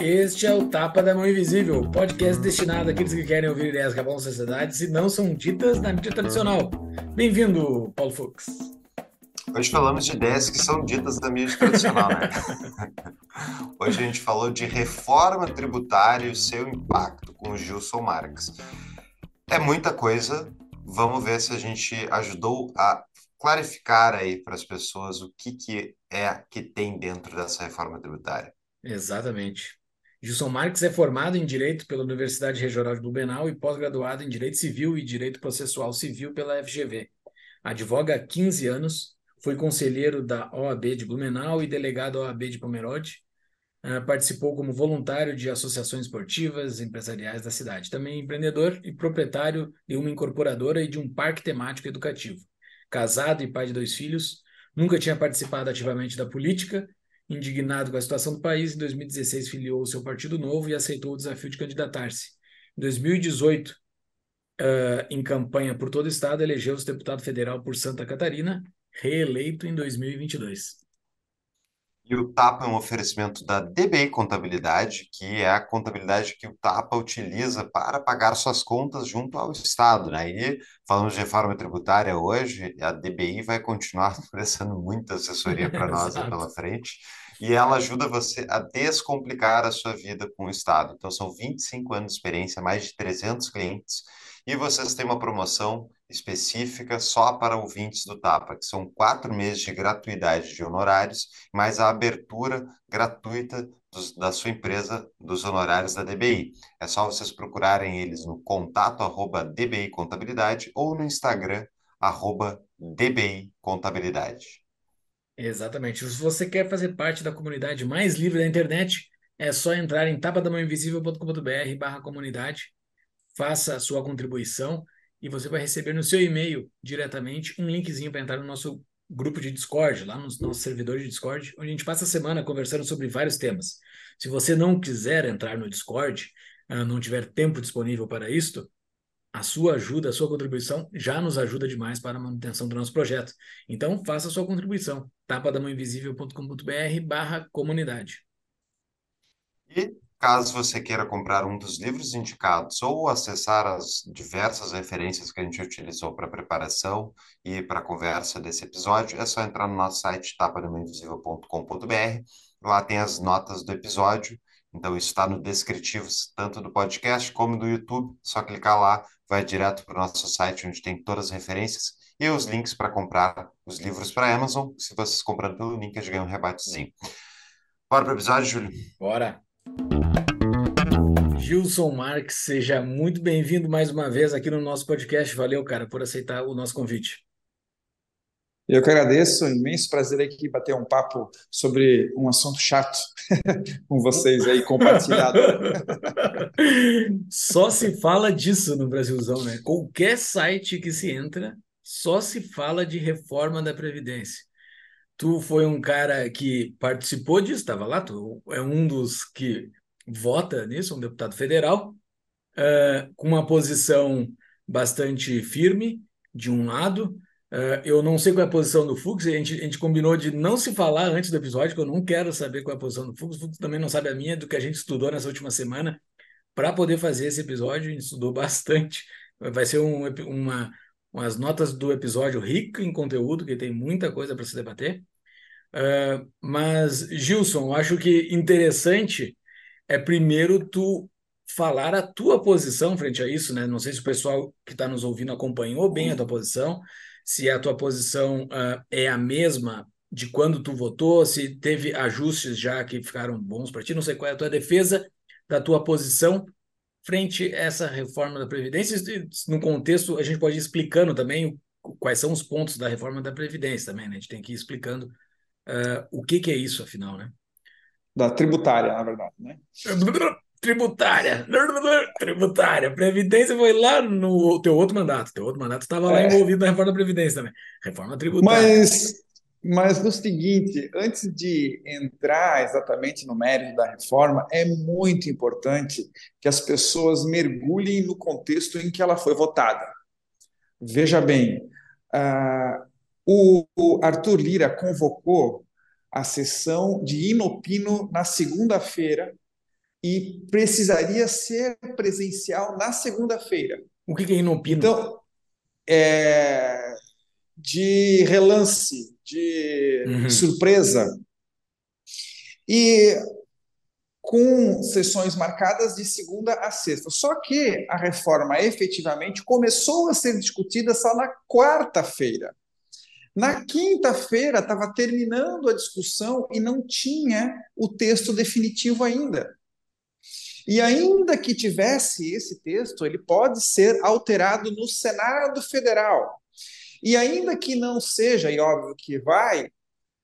Este é o Tapa da Mão Invisível, podcast destinado àqueles que querem ouvir ideias que abalam a sociedade e não são ditas na mídia tradicional. Bem-vindo, Paulo Fux. Hoje falamos de ideias que são ditas da mídia tradicional, né? Hoje a gente falou de reforma tributária e o seu impacto com o Gilson Marques. É muita coisa, vamos ver se a gente ajudou a clarificar aí para as pessoas o que, que é que tem dentro dessa reforma tributária. Exatamente. Gilson Marques é formado em Direito pela Universidade Regional de Blumenau e pós-graduado em Direito Civil e Direito Processual Civil pela FGV. Advoga há 15 anos, foi conselheiro da OAB de Blumenau e delegado OAB de Pomerode. Uh, participou como voluntário de associações esportivas empresariais da cidade. Também empreendedor e proprietário de uma incorporadora e de um parque temático educativo. Casado e pai de dois filhos, nunca tinha participado ativamente da política Indignado com a situação do país, em 2016 filiou o seu Partido Novo e aceitou o desafio de candidatar-se. Em 2018, uh, em campanha por todo o estado, elegeu-se deputado federal por Santa Catarina, reeleito em 2022. E o TAPA é um oferecimento da DBI Contabilidade, que é a contabilidade que o TAPA utiliza para pagar suas contas junto ao Estado. Né? E falamos de reforma tributária hoje, a DBI vai continuar oferecendo muita assessoria para nós pela frente, e ela ajuda você a descomplicar a sua vida com o Estado. Então, são 25 anos de experiência, mais de 300 clientes, e vocês têm uma promoção específica só para ouvintes do TAPA, que são quatro meses de gratuidade de honorários, mais a abertura gratuita dos, da sua empresa dos honorários da DBI. É só vocês procurarem eles no contato arroba DBI Contabilidade ou no Instagram arroba DBI Contabilidade. Exatamente. Se você quer fazer parte da comunidade mais livre da internet, é só entrar em tapadamãoinvisível.com.br barra comunidade, faça a sua contribuição e você vai receber no seu e-mail diretamente um linkzinho para entrar no nosso grupo de Discord, lá no nosso servidor de Discord, onde a gente passa a semana conversando sobre vários temas. Se você não quiser entrar no Discord, ah, não tiver tempo disponível para isto, a sua ajuda, a sua contribuição já nos ajuda demais para a manutenção do nosso projeto. Então, faça a sua contribuição. tapadamãoinvisível.com.br barra comunidade. E Caso você queira comprar um dos livros indicados ou acessar as diversas referências que a gente utilizou para a preparação e para a conversa desse episódio, é só entrar no nosso site tapadamainvisível.com.br. Lá tem as notas do episódio, então isso está no descritivo tanto do podcast como do YouTube. Só clicar lá, vai direto para o nosso site onde tem todas as referências e os links para comprar os livros para a Amazon. Se vocês comprarem pelo link, eles ganham um rebatezinho. Bora para o episódio, Júlio? Bora! Gilson Marques, seja muito bem-vindo mais uma vez aqui no nosso podcast. Valeu, cara, por aceitar o nosso convite. Eu que agradeço, imenso prazer aqui bater um papo sobre um assunto chato com vocês aí compartilhado. só se fala disso no Brasilzão, né? Qualquer site que se entra, só se fala de reforma da Previdência. Tu foi um cara que participou disso, estava lá, tu é um dos que vota nisso, um deputado federal, uh, com uma posição bastante firme, de um lado. Uh, eu não sei qual é a posição do Fux, a gente, a gente combinou de não se falar antes do episódio, que eu não quero saber qual é a posição do Fux, o Fux também não sabe a minha, do que a gente estudou nessa última semana, para poder fazer esse episódio, a gente estudou bastante. Vai ser um, uma, umas notas do episódio rico em conteúdo, que tem muita coisa para se debater. Uh, mas, Gilson, acho que interessante é primeiro tu falar a tua posição frente a isso, né? Não sei se o pessoal que está nos ouvindo acompanhou bem a tua posição, se a tua posição uh, é a mesma de quando tu votou, se teve ajustes já que ficaram bons para ti, não sei qual é a tua defesa da tua posição frente a essa reforma da Previdência. No contexto, a gente pode ir explicando também quais são os pontos da reforma da Previdência também, né? A gente tem que ir explicando uh, o que, que é isso, afinal, né? Da tributária, na verdade, né? Tributária, tributária, previdência foi lá no teu outro mandato, teu outro mandato estava lá é. envolvido na reforma da previdência também, reforma tributária. Mas Mas no seguinte, antes de entrar exatamente no mérito da reforma, é muito importante que as pessoas mergulhem no contexto em que ela foi votada. Veja bem, uh, o Arthur Lira convocou a sessão de inopino na segunda-feira e precisaria ser presencial na segunda-feira. O que é inopino? Então, é de relance, de uhum. surpresa. E com sessões marcadas de segunda a sexta. Só que a reforma efetivamente começou a ser discutida só na quarta-feira. Na quinta-feira estava terminando a discussão e não tinha o texto definitivo ainda. E ainda que tivesse esse texto, ele pode ser alterado no Senado Federal. E ainda que não seja, e óbvio que vai,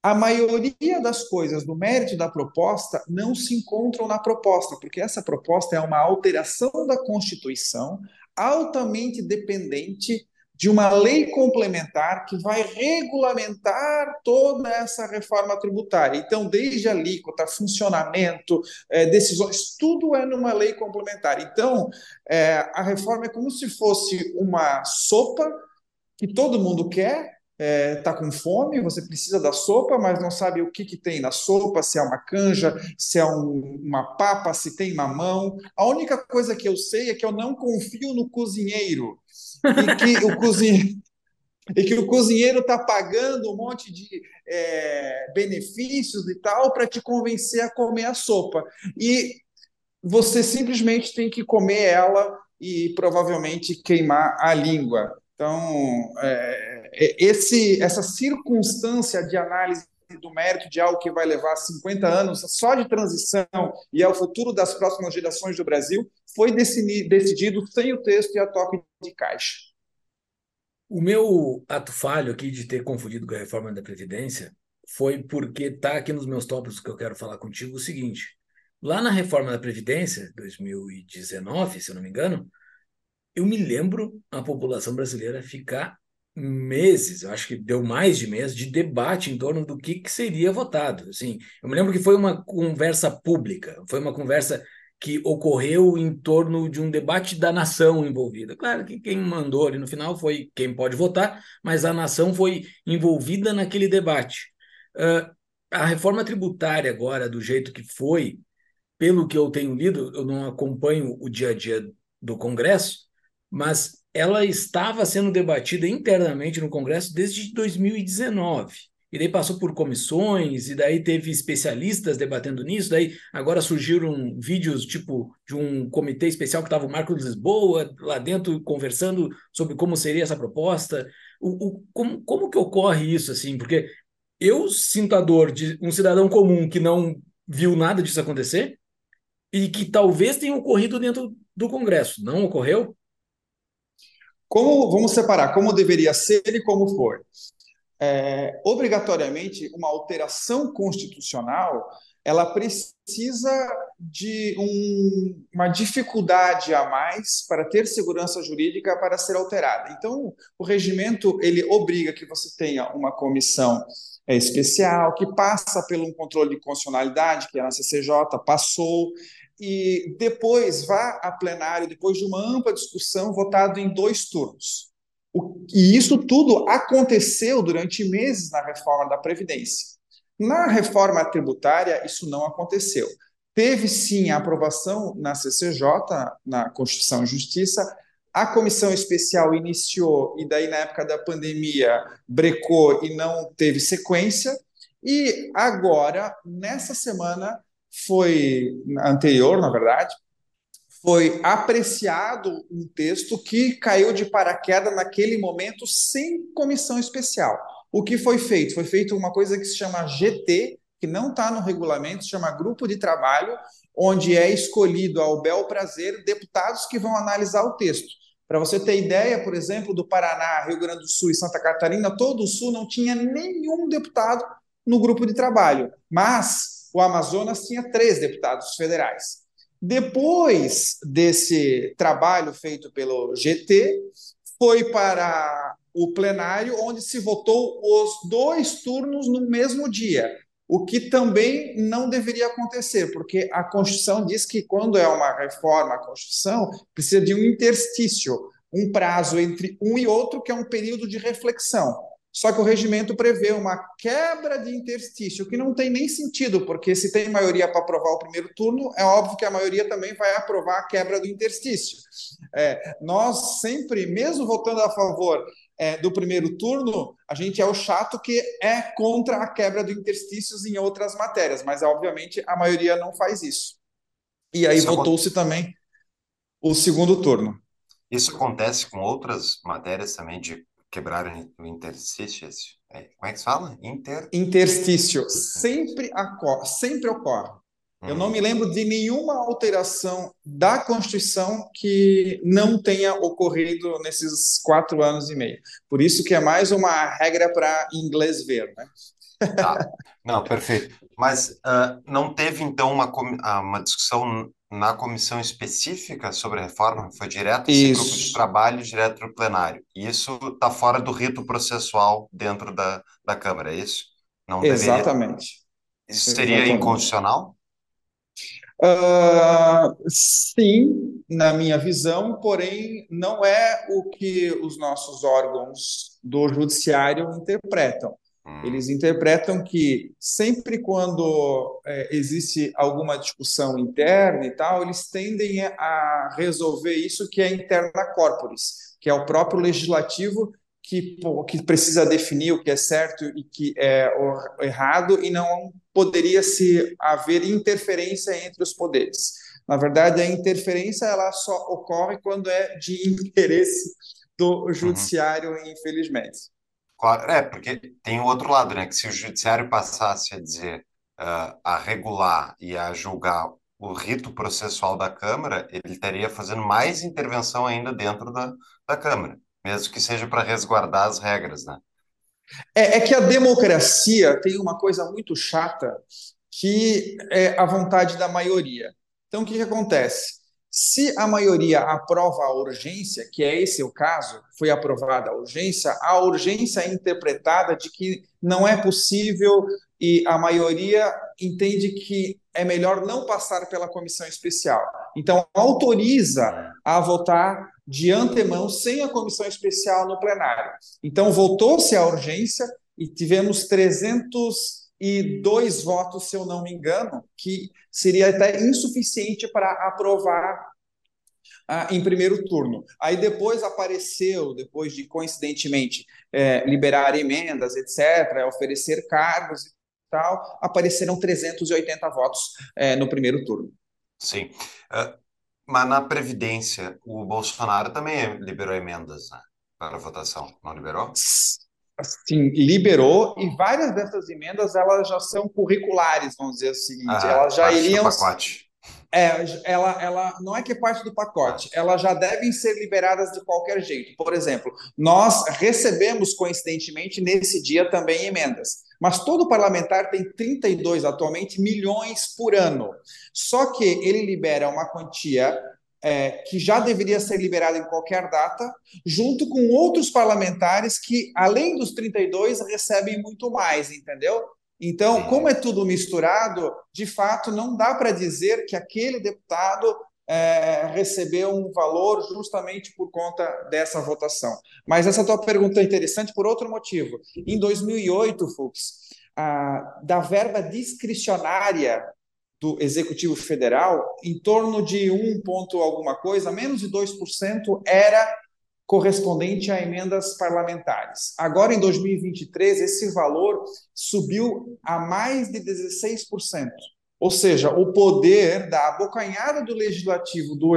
a maioria das coisas do mérito da proposta não se encontram na proposta, porque essa proposta é uma alteração da Constituição altamente dependente de uma lei complementar que vai regulamentar toda essa reforma tributária. Então, desde alíquota, funcionamento, é, decisões, tudo é numa lei complementar. Então, é, a reforma é como se fosse uma sopa que todo mundo quer, está é, tá com fome, você precisa da sopa, mas não sabe o que, que tem na sopa, se é uma canja, se é um, uma papa, se tem mamão. A única coisa que eu sei é que eu não confio no cozinheiro e que o cozinheiro e que o cozinheiro está pagando um monte de é, benefícios e tal para te convencer a comer a sopa. E você simplesmente tem que comer ela e provavelmente queimar a língua. Então, é, é esse, essa circunstância de análise do mérito de algo que vai levar 50 anos só de transição e é o futuro das próximas gerações do Brasil, foi decidido sem o texto e a toque de caixa. O meu ato falho aqui de ter confundido com a reforma da Previdência foi porque está aqui nos meus tópicos que eu quero falar contigo o seguinte. Lá na reforma da Previdência, 2019, se eu não me engano, eu me lembro a população brasileira ficar meses, acho que deu mais de mês, de debate em torno do que, que seria votado. Assim, eu me lembro que foi uma conversa pública, foi uma conversa que ocorreu em torno de um debate da nação envolvida. Claro que quem mandou ali no final foi quem pode votar, mas a nação foi envolvida naquele debate. Uh, a reforma tributária agora, do jeito que foi, pelo que eu tenho lido, eu não acompanho o dia a dia do Congresso, mas ela estava sendo debatida internamente no Congresso desde 2019. E daí passou por comissões, e daí teve especialistas debatendo nisso, daí agora surgiram vídeos tipo de um comitê especial que estava o Marcos Lisboa lá dentro conversando sobre como seria essa proposta. O, o, como, como que ocorre isso, assim? Porque eu sinto a dor de um cidadão comum que não viu nada disso acontecer e que talvez tenha ocorrido dentro do Congresso. Não ocorreu? Como vamos separar como deveria ser e como foi? É, obrigatoriamente, uma alteração constitucional ela precisa de um, uma dificuldade a mais para ter segurança jurídica para ser alterada. Então, o regimento ele obriga que você tenha uma comissão é, especial que passa pelo um controle de constitucionalidade que é na CCJ passou e depois vá a plenário, depois de uma ampla discussão, votado em dois turnos. O, e isso tudo aconteceu durante meses na reforma da Previdência. Na reforma tributária, isso não aconteceu. Teve sim a aprovação na CCJ, na Constituição e Justiça, a comissão especial iniciou e daí na época da pandemia brecou e não teve sequência. E agora, nessa semana, foi anterior, na verdade, foi apreciado um texto que caiu de paraquedas naquele momento sem comissão especial. O que foi feito? Foi feito uma coisa que se chama GT, que não está no regulamento, se chama Grupo de Trabalho, onde é escolhido ao bel prazer deputados que vão analisar o texto. Para você ter ideia, por exemplo, do Paraná, Rio Grande do Sul e Santa Catarina, todo o Sul não tinha nenhum deputado no grupo de trabalho. Mas o Amazonas tinha três deputados federais. Depois desse trabalho feito pelo GT, foi para o plenário, onde se votou os dois turnos no mesmo dia, o que também não deveria acontecer, porque a Constituição diz que quando é uma reforma à Constituição, precisa de um interstício, um prazo entre um e outro, que é um período de reflexão. Só que o regimento prevê uma quebra de interstício, que não tem nem sentido, porque se tem maioria para aprovar o primeiro turno, é óbvio que a maioria também vai aprovar a quebra do interstício. É, nós sempre, mesmo votando a favor é, do primeiro turno, a gente é o chato que é contra a quebra do interstícios em outras matérias, mas obviamente a maioria não faz isso. E aí votou-se também o segundo turno. Isso acontece com outras matérias também de quebrar o interstício? É, como é que se fala? Inter... Interstício. Sempre, sempre ocorre. Eu não uhum. me lembro de nenhuma alteração da Constituição que não tenha ocorrido nesses quatro anos e meio. Por isso que é mais uma regra para inglês ver, né? Tá. Não, perfeito. Mas uh, não teve, então, uma, ah, uma discussão na comissão específica sobre a reforma? Foi direto esse grupo de trabalho, direto para o plenário. E isso está fora do rito processual dentro da, da Câmara, é isso? Não Exatamente. Isso seria Exatamente. inconstitucional? Uh, sim, na minha visão, porém, não é o que os nossos órgãos do judiciário interpretam. Hum. Eles interpretam que sempre quando é, existe alguma discussão interna e tal, eles tendem a resolver isso que é interna corporis, que é o próprio legislativo que, que precisa definir o que é certo e que é errado e não poderia se haver interferência entre os poderes. Na verdade, a interferência ela só ocorre quando é de interesse do uhum. judiciário, uhum. infelizmente. Claro, é, porque tem o outro lado, né? Que se o judiciário passasse a dizer, uh, a regular e a julgar o rito processual da Câmara, ele estaria fazendo mais intervenção ainda dentro da, da Câmara, mesmo que seja para resguardar as regras, né? É, é, que a democracia tem uma coisa muito chata que é a vontade da maioria. Então, o que, que acontece? Se a maioria aprova a urgência, que é esse o caso, foi aprovada a urgência, a urgência é interpretada de que não é possível e a maioria entende que é melhor não passar pela comissão especial. Então, autoriza a votar de antemão sem a comissão especial no plenário. Então, votou-se a urgência e tivemos 302 votos, se eu não me engano, que seria até insuficiente para aprovar ah, em primeiro turno. Aí depois apareceu, depois de coincidentemente é, liberar emendas, etc., oferecer cargos e tal, apareceram 380 votos é, no primeiro turno. Sim. Uh, mas na Previdência, o Bolsonaro também liberou emendas né, para votação, não liberou? Sim, liberou e várias dessas emendas elas já são curriculares, vamos dizer o seguinte, ah, elas já iriam pacote. É, ela, ela não é que é parte do pacote, elas já devem ser liberadas de qualquer jeito. Por exemplo, nós recebemos coincidentemente nesse dia também emendas, mas todo parlamentar tem 32 atualmente milhões por ano. Só que ele libera uma quantia é, que já deveria ser liberada em qualquer data, junto com outros parlamentares que, além dos 32, recebem muito mais, entendeu? Então, como é tudo misturado, de fato, não dá para dizer que aquele deputado é, recebeu um valor justamente por conta dessa votação. Mas essa tua pergunta é interessante por outro motivo. Em 2008, Fux, a, da verba discricionária do Executivo Federal, em torno de um ponto alguma coisa, menos de 2%, era correspondente a emendas parlamentares. Agora, em 2023, esse valor subiu a mais de 16%. Ou seja, o poder da abocanhada do legislativo do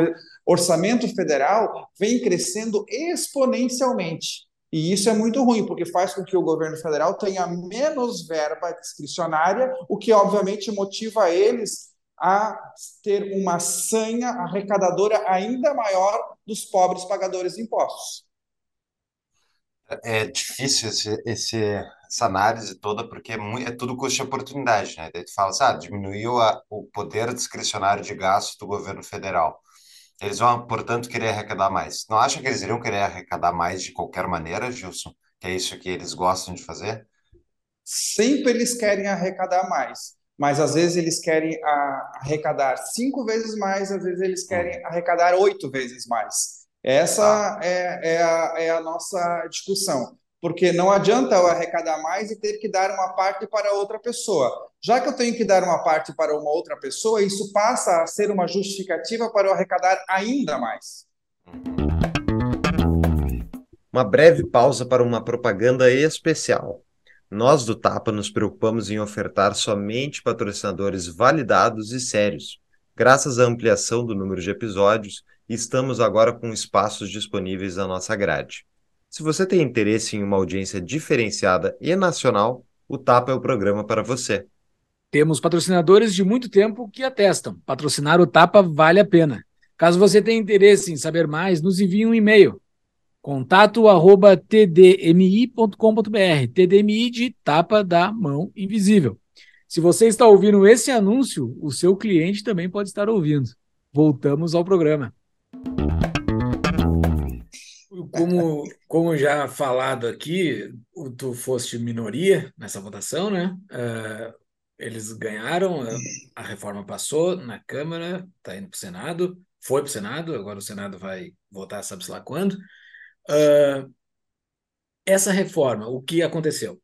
orçamento federal vem crescendo exponencialmente. E isso é muito ruim, porque faz com que o governo federal tenha menos verba discricionária, o que obviamente motiva eles a ter uma sanha arrecadadora ainda maior dos pobres pagadores de impostos. É difícil esse, esse, essa análise toda, porque é, muito, é tudo custo de oportunidade, né? Daí tu fala assim, ah, diminuiu a, o poder discricionário de gasto do governo federal. Eles vão, portanto, querer arrecadar mais. Não acha que eles iriam querer arrecadar mais de qualquer maneira, Gilson? Que é isso que eles gostam de fazer? Sempre eles querem arrecadar mais, mas às vezes eles querem arrecadar cinco vezes mais, às vezes eles querem arrecadar oito vezes mais. Essa ah. é, é, a, é a nossa discussão porque não adianta eu arrecadar mais e ter que dar uma parte para outra pessoa. Já que eu tenho que dar uma parte para uma outra pessoa, isso passa a ser uma justificativa para eu arrecadar ainda mais. Uma breve pausa para uma propaganda especial. Nós do Tapa nos preocupamos em ofertar somente patrocinadores validados e sérios. Graças à ampliação do número de episódios, estamos agora com espaços disponíveis na nossa grade. Se você tem interesse em uma audiência diferenciada e nacional, o Tapa é o programa para você. Temos patrocinadores de muito tempo que atestam. Patrocinar o Tapa vale a pena. Caso você tenha interesse em saber mais, nos envie um e-mail. Contato arroba tdmi.com.br. TDMI de tapa da mão invisível. Se você está ouvindo esse anúncio, o seu cliente também pode estar ouvindo. Voltamos ao programa. Como, como já falado aqui, tu foste minoria nessa votação, né? Uh, eles ganharam, a reforma passou na Câmara, está indo para o Senado, foi para o Senado, agora o Senado vai votar, sabe-se lá quando. Uh, essa reforma, o que aconteceu?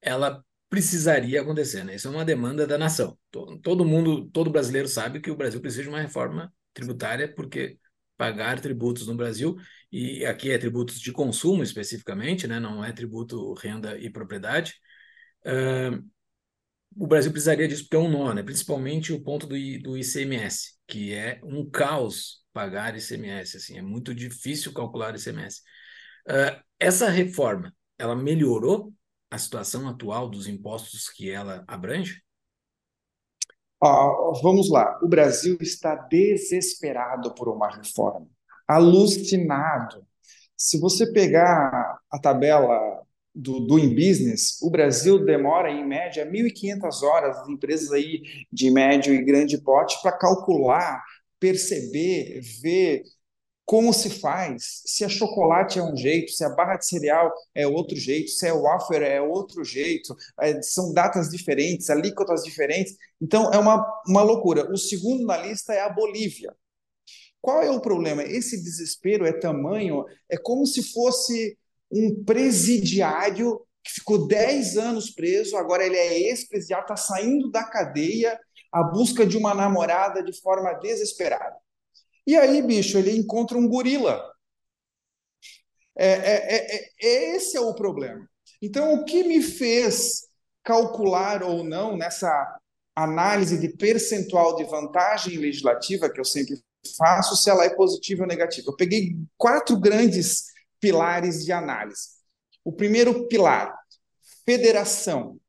Ela precisaria acontecer, né? Isso é uma demanda da nação. Todo mundo, todo brasileiro sabe que o Brasil precisa de uma reforma tributária, porque pagar tributos no Brasil, e aqui é tributos de consumo especificamente, né? não é tributo renda e propriedade. Uh, o Brasil precisaria disso porque é um nó, né? principalmente o ponto do, do ICMS, que é um caos pagar ICMS, assim, é muito difícil calcular ICMS. Uh, essa reforma, ela melhorou a situação atual dos impostos que ela abrange? vamos lá, o Brasil está desesperado por uma reforma, alucinado. Se você pegar a tabela do Doing Business, o Brasil demora, em média, 1.500 horas, as empresas aí de médio e grande porte, para calcular, perceber, ver como se faz, se a chocolate é um jeito, se a barra de cereal é outro jeito, se é o wafer é outro jeito, é, são datas diferentes, alíquotas diferentes. Então, é uma, uma loucura. O segundo na lista é a Bolívia. Qual é o problema? Esse desespero é tamanho, é como se fosse um presidiário que ficou 10 anos preso, agora ele é ex-presidiário, está saindo da cadeia à busca de uma namorada de forma desesperada. E aí, bicho, ele encontra um gorila. É, é, é, é, esse é o problema. Então, o que me fez calcular ou não nessa análise de percentual de vantagem legislativa que eu sempre faço, se ela é positiva ou negativa? Eu peguei quatro grandes pilares de análise. O primeiro pilar, federação.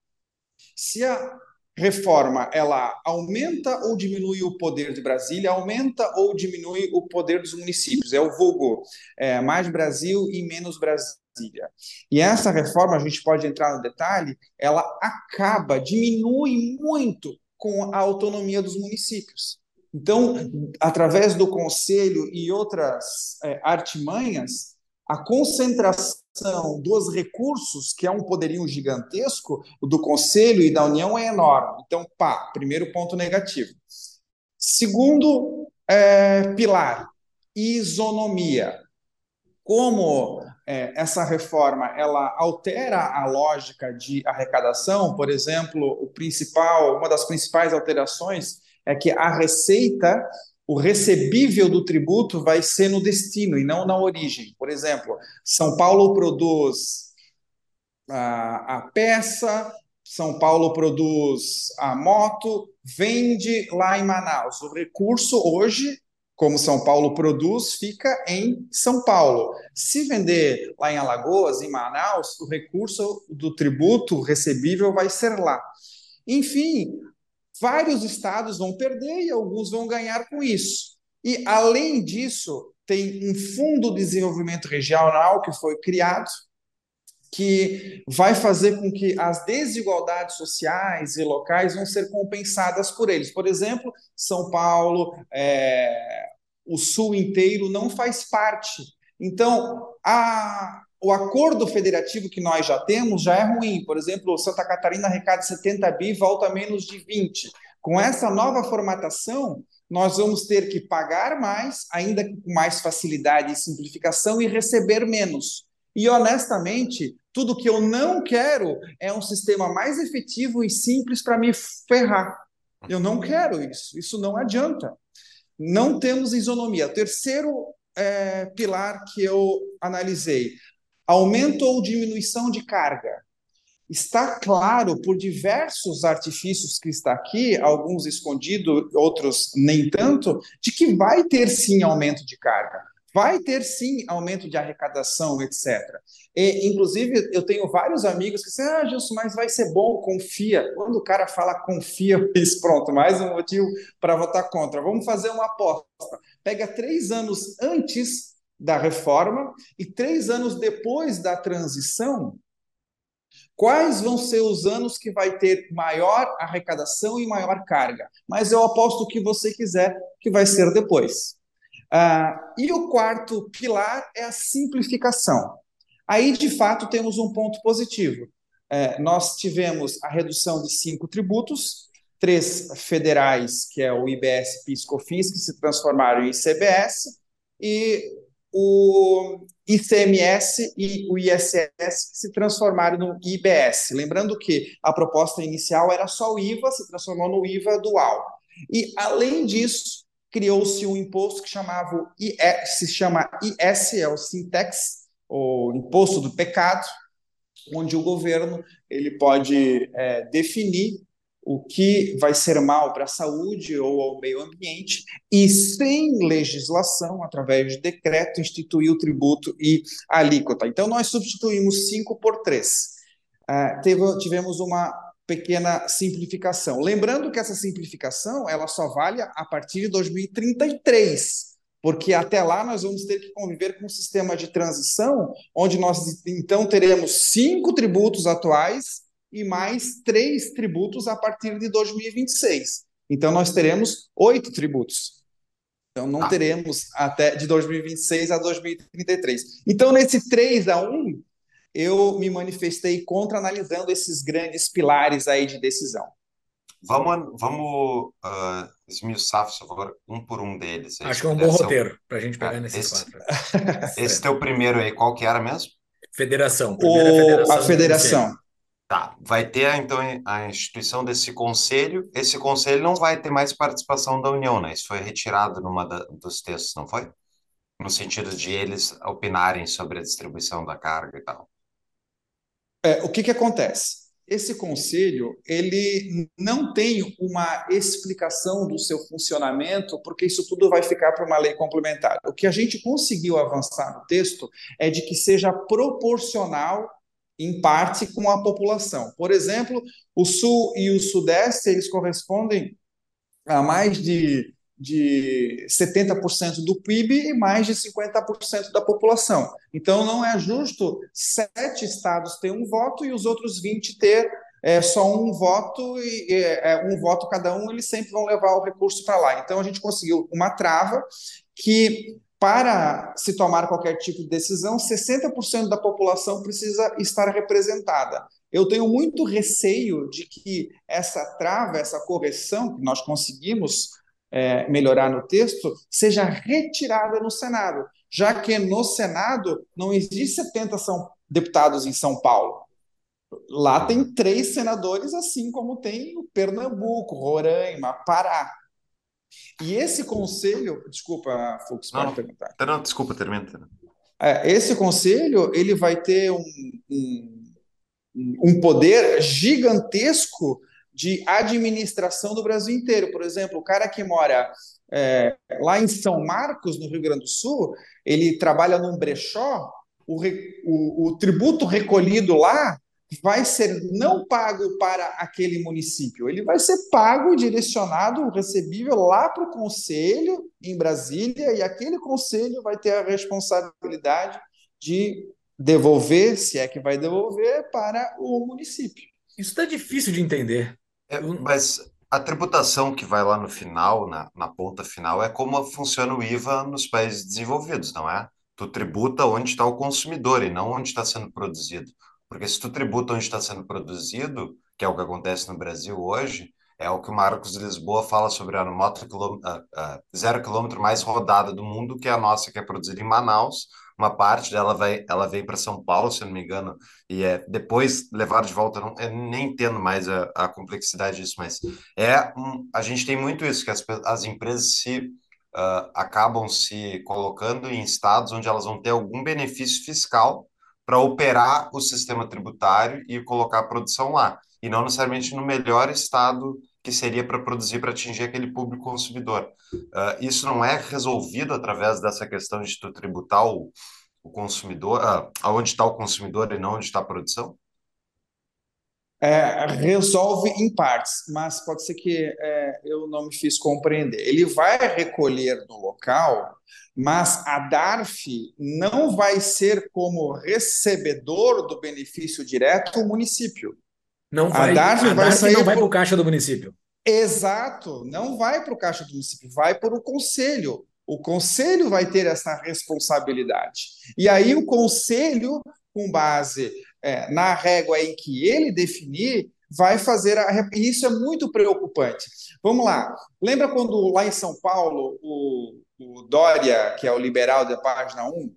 Se a reforma ela aumenta ou diminui o poder de Brasília, aumenta ou diminui o poder dos municípios. É o vulgo é, mais Brasil e menos Brasília. E essa reforma, a gente pode entrar no detalhe, ela acaba, diminui muito com a autonomia dos municípios. Então, através do conselho e outras é, artimanhas, a concentração dos recursos, que é um poderio gigantesco, do Conselho e da União é enorme. Então, pá, primeiro ponto negativo. Segundo é, pilar, isonomia. Como é, essa reforma ela altera a lógica de arrecadação, por exemplo, o principal, uma das principais alterações é que a receita o recebível do tributo vai ser no destino e não na origem. Por exemplo, São Paulo produz a, a peça, São Paulo produz a moto, vende lá em Manaus. O recurso hoje, como São Paulo produz, fica em São Paulo. Se vender lá em Alagoas, em Manaus, o recurso do tributo recebível vai ser lá. Enfim, Vários estados vão perder e alguns vão ganhar com isso. E, além disso, tem um fundo de desenvolvimento regional que foi criado, que vai fazer com que as desigualdades sociais e locais vão ser compensadas por eles. Por exemplo, São Paulo, é, o sul inteiro não faz parte. Então, a, o acordo federativo que nós já temos já é ruim. Por exemplo, Santa Catarina arrecada 70 bi, volta menos de 20. Com essa nova formatação, nós vamos ter que pagar mais, ainda com mais facilidade e simplificação, e receber menos. E honestamente, tudo que eu não quero é um sistema mais efetivo e simples para me ferrar. Eu não quero isso. Isso não adianta. Não temos isonomia. Terceiro é, pilar que eu analisei: aumento ou diminuição de carga. Está claro por diversos artifícios que está aqui, alguns escondidos, outros nem tanto, de que vai ter sim aumento de carga. Vai ter sim aumento de arrecadação, etc. E, inclusive, eu tenho vários amigos que dizem: Ah, Gilson, mas vai ser bom, confia. Quando o cara fala confia, eu pronto, mais um motivo para votar contra. Vamos fazer uma aposta. Pega três anos antes da reforma e três anos depois da transição. Quais vão ser os anos que vai ter maior arrecadação e maior carga? Mas eu aposto o que você quiser, que vai ser depois. Ah, e o quarto pilar é a simplificação. Aí, de fato, temos um ponto positivo. É, nós tivemos a redução de cinco tributos, três federais, que é o IBS, PIS, COFINS, que se transformaram em CBS, e o ICMS e o ISS, se transformaram no IBS. Lembrando que a proposta inicial era só o IVA, se transformou no IVA dual. E, além disso, criou-se um imposto que chamava se chama IS, é o Sintex, o Imposto do Pecado, onde o governo ele pode é, definir o que vai ser mal para a saúde ou ao meio ambiente e, sem legislação, através de decreto, instituir o tributo e a alíquota. Então, nós substituímos 5 por 3. Uh, é, teve, tivemos uma pequena simplificação. Lembrando que essa simplificação ela só vale a partir de 2033, porque até lá nós vamos ter que conviver com um sistema de transição, onde nós então teremos cinco tributos atuais e mais três tributos a partir de 2026. Então nós teremos oito tributos. Então não ah. teremos até de 2026 a 2033. Então nesse 3 a 1, eu me manifestei contra analisando esses grandes pilares aí de decisão. Vamos, vamos uh, esmiuçar, por favor, um por um deles. Acho que é um bom roteiro para a gente pegar é, nesses esse, quatro. esse teu primeiro aí, qual que era mesmo? Federação. O, federação a federação. Tá, vai ter então a instituição desse conselho. Esse conselho não vai ter mais participação da União, né? Isso foi retirado numa da, dos textos, não foi? No sentido de eles opinarem sobre a distribuição da carga e tal. É, o que, que acontece? Esse conselho ele não tem uma explicação do seu funcionamento, porque isso tudo vai ficar para uma lei complementar. O que a gente conseguiu avançar no texto é de que seja proporcional em parte com a população. Por exemplo, o sul e o sudeste eles correspondem a mais de de 70% do PIB e mais de 50% da população. Então, não é justo sete estados ter um voto e os outros 20 ter é, só um voto e é, um voto cada um, eles sempre vão levar o recurso para lá. Então, a gente conseguiu uma trava que, para se tomar qualquer tipo de decisão, 60% da população precisa estar representada. Eu tenho muito receio de que essa trava, essa correção que nós conseguimos é, melhorar no texto seja retirada no Senado, já que no Senado não existe 70 são deputados em São Paulo. Lá tem três senadores, assim como tem o Pernambuco, Roraima, Pará. E esse conselho, desculpa, Fux, pode perguntar. Não, desculpa, termina. É, esse conselho ele vai ter um, um, um poder gigantesco de administração do Brasil inteiro. Por exemplo, o cara que mora é, lá em São Marcos, no Rio Grande do Sul, ele trabalha num brechó, o, o, o tributo recolhido lá vai ser não pago para aquele município, ele vai ser pago, direcionado, recebível lá para o conselho em Brasília, e aquele conselho vai ter a responsabilidade de devolver, se é que vai devolver, para o município. Isso está difícil de entender. É, mas a tributação que vai lá no final, na, na ponta final, é como funciona o IVA nos países desenvolvidos, não é? Tu tributa onde está o consumidor e não onde está sendo produzido. Porque se tu tributa onde está sendo produzido, que é o que acontece no Brasil hoje, é o que o Marcos de Lisboa fala sobre a moto zero quilômetro mais rodada do mundo, que é a nossa, que é produzida em Manaus. Uma parte dela vai, ela vem para São Paulo, se eu não me engano, e é depois levado de volta. Não, eu nem entendo mais a, a complexidade disso, mas é um, a gente tem muito isso que as, as empresas se uh, acabam se colocando em estados onde elas vão ter algum benefício fiscal para operar o sistema tributário e colocar a produção lá, e não necessariamente no melhor estado que seria para produzir para atingir aquele público consumidor. Uh, isso não é resolvido através dessa questão de tributar o, o consumidor, uh, aonde está o consumidor e não onde está a produção? É, resolve em partes, mas pode ser que é, eu não me fiz compreender. Ele vai recolher no local, mas a DARF não vai ser como recebedor do benefício direto o município. Não vai, a DARF, a vai sair não vai para o caixa do município. Exato, não vai para o caixa do município, vai para o conselho. O conselho vai ter essa responsabilidade. E aí o conselho, com base é, na régua em que ele definir, vai fazer a. Isso é muito preocupante. Vamos lá. Lembra quando lá em São Paulo o, o Dória, que é o liberal da página 1, uhum.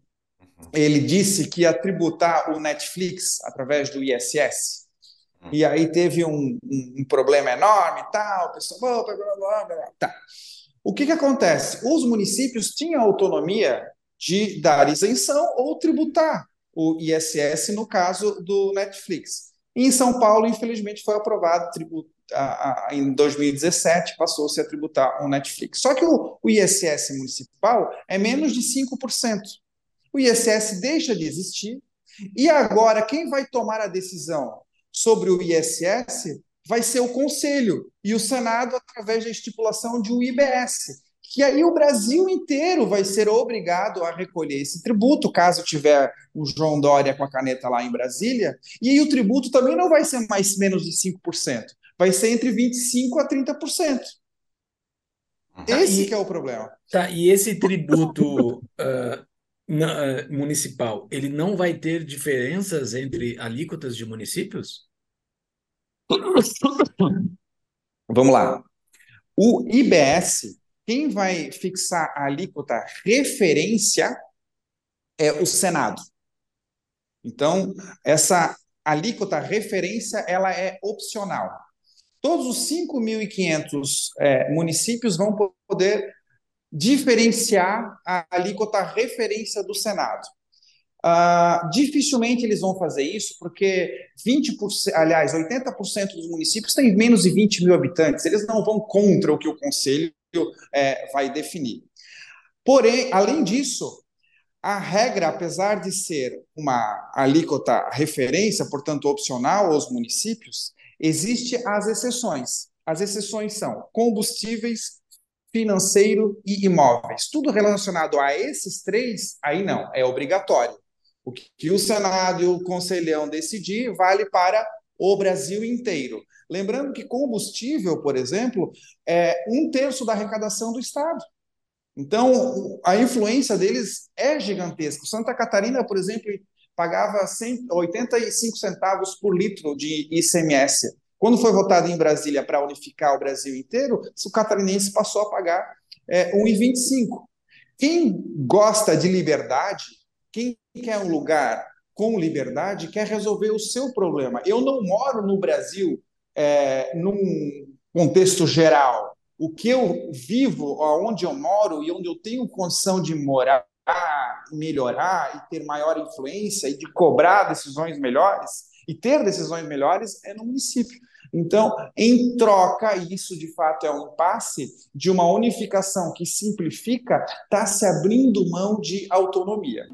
ele disse que ia tributar o Netflix através do ISS? E aí teve um, um, um problema enorme e tal, o pessoal, blá, blá, blá, tá. O que, que acontece? Os municípios tinham autonomia de dar isenção ou tributar o ISS no caso do Netflix. E em São Paulo, infelizmente, foi aprovado tributo, a, a, em 2017, passou-se a tributar o Netflix. Só que o, o ISS municipal é menos de 5%. O ISS deixa de existir, e agora quem vai tomar a decisão sobre o ISS vai ser o Conselho e o Senado através da estipulação de um IBS, que aí o Brasil inteiro vai ser obrigado a recolher esse tributo, caso tiver o João Dória com a caneta lá em Brasília, e aí o tributo também não vai ser mais menos de 5%, vai ser entre 25% a 30%. Tá, esse e, que é o problema. Tá, e esse tributo uh, na, uh, municipal, ele não vai ter diferenças entre alíquotas de municípios? Vamos lá. O IBS, quem vai fixar a alíquota referência é o Senado. Então, essa alíquota referência ela é opcional. Todos os 5.500 é, municípios vão poder diferenciar a alíquota referência do Senado. Uh, dificilmente eles vão fazer isso, porque 20%, aliás, 80% dos municípios têm menos de 20 mil habitantes, eles não vão contra o que o Conselho é, vai definir. Porém, além disso, a regra, apesar de ser uma alíquota referência, portanto opcional aos municípios, existe as exceções. As exceções são combustíveis, financeiro e imóveis. Tudo relacionado a esses três, aí não, é obrigatório. O que o Senado e o Conselhão decidir vale para o Brasil inteiro. Lembrando que combustível, por exemplo, é um terço da arrecadação do Estado. Então, a influência deles é gigantesca. Santa Catarina, por exemplo, pagava 85 centavos por litro de ICMS. Quando foi votado em Brasília para unificar o Brasil inteiro, o catarinense passou a pagar é, 1,25. Quem gosta de liberdade, quem quer um lugar com liberdade, quer resolver o seu problema. Eu não moro no Brasil é, num contexto geral. O que eu vivo, onde eu moro e onde eu tenho condição de morar, melhorar e ter maior influência e de cobrar decisões melhores e ter decisões melhores é no município. Então, em troca, e isso de fato é um impasse, de uma unificação que simplifica, está se abrindo mão de autonomia.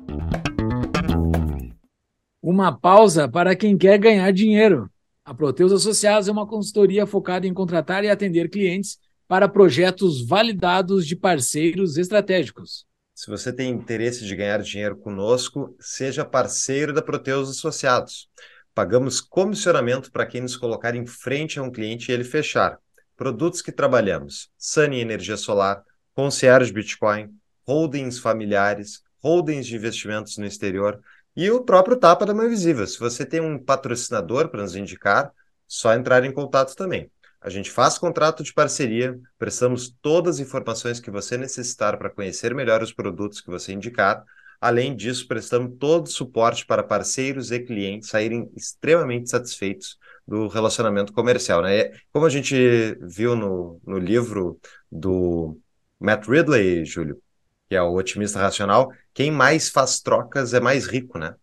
Uma pausa para quem quer ganhar dinheiro. A Proteus Associados é uma consultoria focada em contratar e atender clientes para projetos validados de parceiros estratégicos. Se você tem interesse de ganhar dinheiro conosco, seja parceiro da Proteus Associados. Pagamos comissionamento para quem nos colocar em frente a um cliente e ele fechar. produtos que trabalhamos: Sunny Energia Solar, Concierge Bitcoin, holdings familiares, holdings de investimentos no exterior e o próprio Tapa da Mãe Visível. Se você tem um patrocinador para nos indicar, só entrar em contato também. A gente faz contrato de parceria, prestamos todas as informações que você necessitar para conhecer melhor os produtos que você indicar. Além disso, prestamos todo o suporte para parceiros e clientes saírem extremamente satisfeitos do relacionamento comercial. Né? Como a gente viu no, no livro do Matt Ridley, Júlio, que é o otimista racional, quem mais faz trocas é mais rico, né?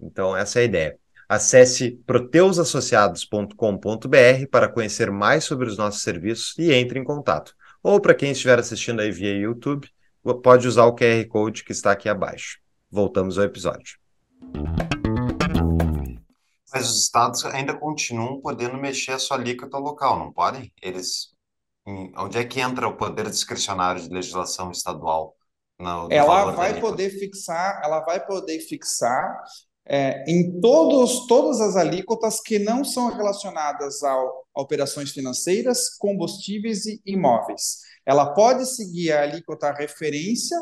Então, essa é a ideia. Acesse proteusassociados.com.br para conhecer mais sobre os nossos serviços e entre em contato. Ou para quem estiver assistindo aí via YouTube, pode usar o QR Code que está aqui abaixo. Voltamos ao episódio. Mas os estados ainda continuam podendo mexer a sua alíquota local, não podem? Eles. Onde é que entra o poder discricionário de legislação estadual? No ela vai poder fixar, ela vai poder fixar é, em todos, todas as alíquotas que não são relacionadas ao, a operações financeiras, combustíveis e imóveis. Ela pode seguir a alíquota referência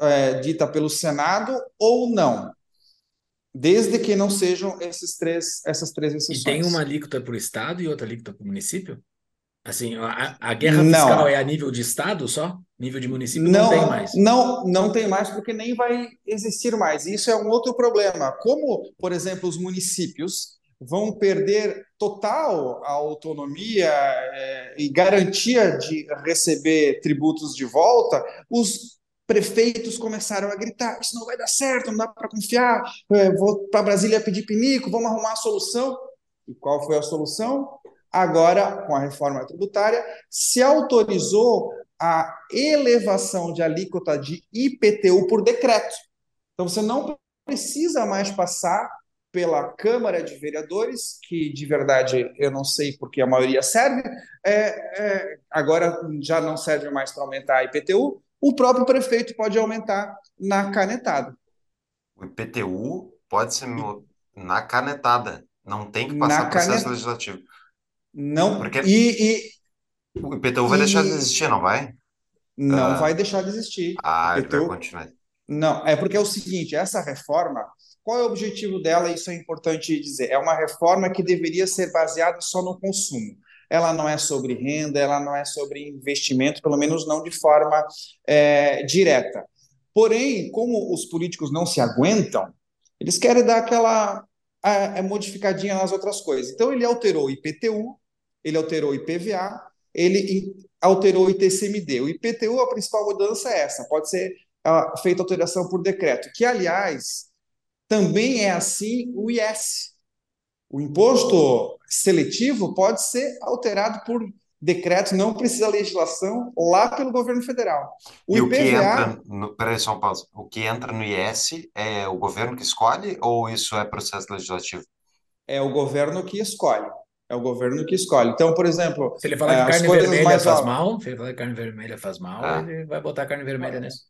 é, dita pelo Senado ou não, desde que não sejam esses três, essas três exceções. E tem uma alíquota para o Estado e outra alíquota para o município? Assim, a, a guerra fiscal não. é a nível de estado só? Nível de município não, não tem mais? Não, não tem mais porque nem vai existir mais. Isso é um outro problema. Como, por exemplo, os municípios vão perder total a autonomia é, e garantia de receber tributos de volta, os prefeitos começaram a gritar: isso não vai dar certo, não dá para confiar, é, vou para Brasília pedir pinico, vamos arrumar a solução. E qual foi a solução? Agora, com a reforma tributária, se autorizou a elevação de alíquota de IPTU por decreto. Então, você não precisa mais passar pela Câmara de Vereadores, que de verdade eu não sei porque a maioria serve, é, é, agora já não serve mais para aumentar a IPTU, o próprio prefeito pode aumentar na canetada. O IPTU pode ser na canetada, não tem que passar na processo canet... legislativo. Não, Porque e, e o IPTU vai e, deixar de existir, não vai? Não uh, vai deixar de existir. Ah, IPTU, ele vai continuar. Não, é porque é o seguinte, essa reforma, qual é o objetivo dela? Isso é importante dizer. É uma reforma que deveria ser baseada só no consumo. Ela não é sobre renda, ela não é sobre investimento, pelo menos não de forma é, direta. Porém, como os políticos não se aguentam, eles querem dar aquela é, modificadinha nas outras coisas. Então, ele alterou o IPTU, ele alterou o IPVA, ele alterou o ITCMD. O IPTU, a principal mudança é essa, pode ser uh, feita alteração por decreto, que, aliás, também é assim o IS. O imposto seletivo pode ser alterado por decreto, não precisa legislação lá pelo governo federal. O e IPVA, o que entra no, peraí, só pausa. O que entra no IS é o governo que escolhe ou isso é processo legislativo? É o governo que escolhe. É o governo que escolhe. Então, por exemplo. Se ele falar que é, carne vermelha faz mal, se ele falar que carne vermelha faz mal, ah. ele vai botar carne vermelha nisso.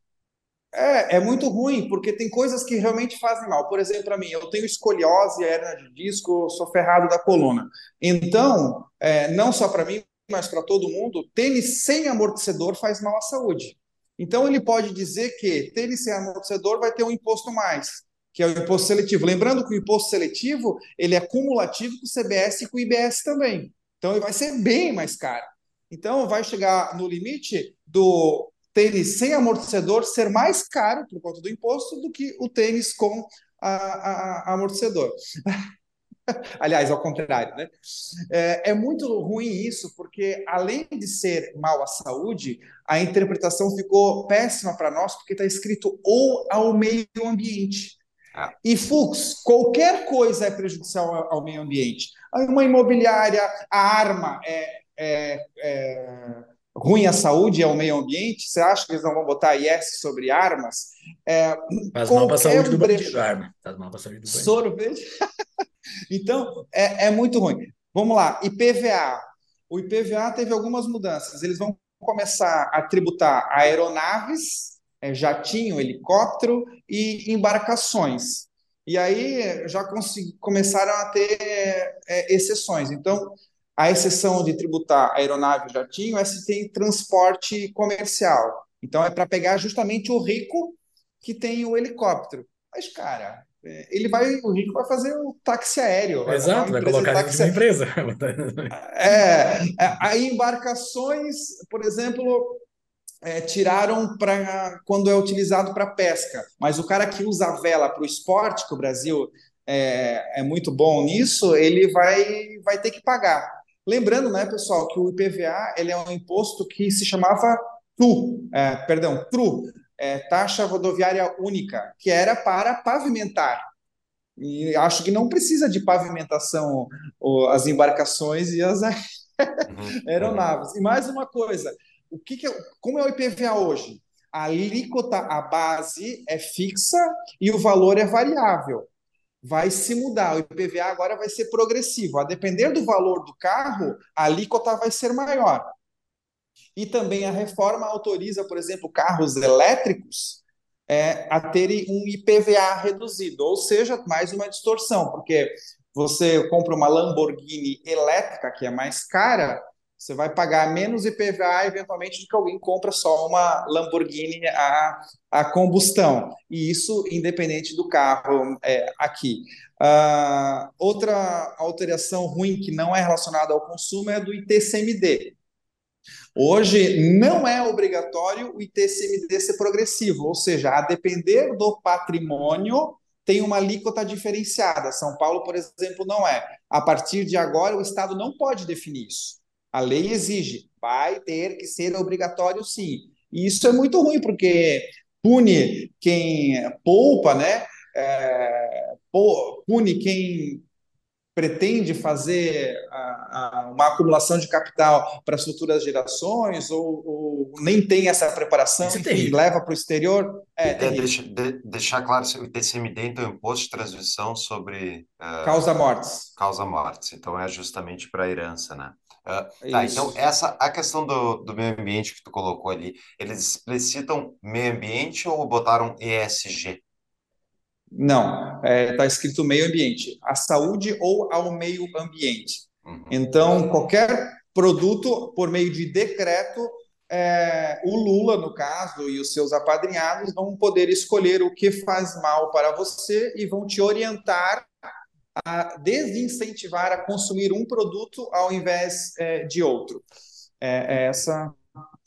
É, é muito ruim, porque tem coisas que realmente fazem mal. Por exemplo, para mim, eu tenho escoliose, hernia de disco, sou ferrado da coluna. Então, é, não só para mim, mas para todo mundo, tênis sem amortecedor faz mal à saúde. Então, ele pode dizer que tênis sem amortecedor vai ter um imposto mais que é o imposto seletivo. Lembrando que o imposto seletivo ele é cumulativo com o CBS e com o IBS também. Então ele vai ser bem mais caro. Então vai chegar no limite do tênis sem amortecedor ser mais caro por conta do imposto do que o tênis com a, a, a amortecedor. Aliás, ao contrário, né? É, é, muito ruim isso, porque além de ser mal à saúde, a interpretação ficou péssima para nós, porque está escrito ou ao meio ambiente. E Fux, qualquer coisa é prejudicial ao meio ambiente. Uma imobiliária, a arma é, é, é ruim à saúde e ao meio ambiente? Você acha que eles não vão botar IS sobre armas? É, Faz mal para a saúde do bandido, arma. Faz mal para a saúde do bandido. Sorvete. então, é, é muito ruim. Vamos lá, IPVA. O IPVA teve algumas mudanças. Eles vão começar a tributar aeronaves é, jatinho, helicóptero e embarcações. E aí já começaram a ter é, exceções. Então, a exceção de tributar aeronave e jatinho, é se tem transporte comercial. Então é para pegar justamente o rico que tem o helicóptero. Mas, cara, é, ele vai, o rico vai fazer o táxi aéreo. Vai Exato, vai colocar dentro de uma empresa. é, é, aí embarcações, por exemplo, é, tiraram para quando é utilizado para pesca, mas o cara que usa a vela para o esporte, que o Brasil é, é, muito bom nisso, ele vai, vai ter que pagar. Lembrando, né, pessoal, que o IPVA ele é um imposto que se chamava TRU, é, perdão, TRU, é, taxa rodoviária única, que era para pavimentar. E acho que não precisa de pavimentação as embarcações e as uhum. aeronaves. E mais uma coisa, o que, que é, como é o IPVA hoje? A alíquota, a base é fixa e o valor é variável. Vai se mudar. O IPVA agora vai ser progressivo. A depender do valor do carro, a alíquota vai ser maior. E também a reforma autoriza, por exemplo, carros elétricos é, a terem um IPVA reduzido, ou seja, mais uma distorção, porque você compra uma Lamborghini elétrica, que é mais cara, você vai pagar menos IPVA eventualmente do que alguém compra só uma Lamborghini a, a combustão. E isso independente do carro é, aqui. Uh, outra alteração ruim que não é relacionada ao consumo é do ITCMD. Hoje não é obrigatório o ITCMD ser progressivo, ou seja, a depender do patrimônio, tem uma alíquota diferenciada. São Paulo, por exemplo, não é. A partir de agora, o Estado não pode definir isso. A lei exige, vai ter que ser obrigatório sim. E isso é muito ruim, porque pune quem poupa, né? É, pune quem pretende fazer a, a, uma acumulação de capital para as futuras gerações ou, ou, nem tem essa preparação e leva para o exterior. É, é deixa, de, deixar claro, o ITCMD então é o Imposto de Transmissão sobre... Uh, causa mortes. Causa mortes, então é justamente para a herança, né? Uh, tá, então essa a questão do, do meio ambiente que tu colocou ali, eles explicitam meio ambiente ou botaram ESG? Não, está é, tá escrito meio ambiente, a saúde ou ao meio ambiente. Uhum. Então, qualquer produto, por meio de decreto, é, o Lula, no caso, e os seus apadrinhados vão poder escolher o que faz mal para você e vão te orientar a desincentivar a consumir um produto ao invés é, de outro. É, é essa,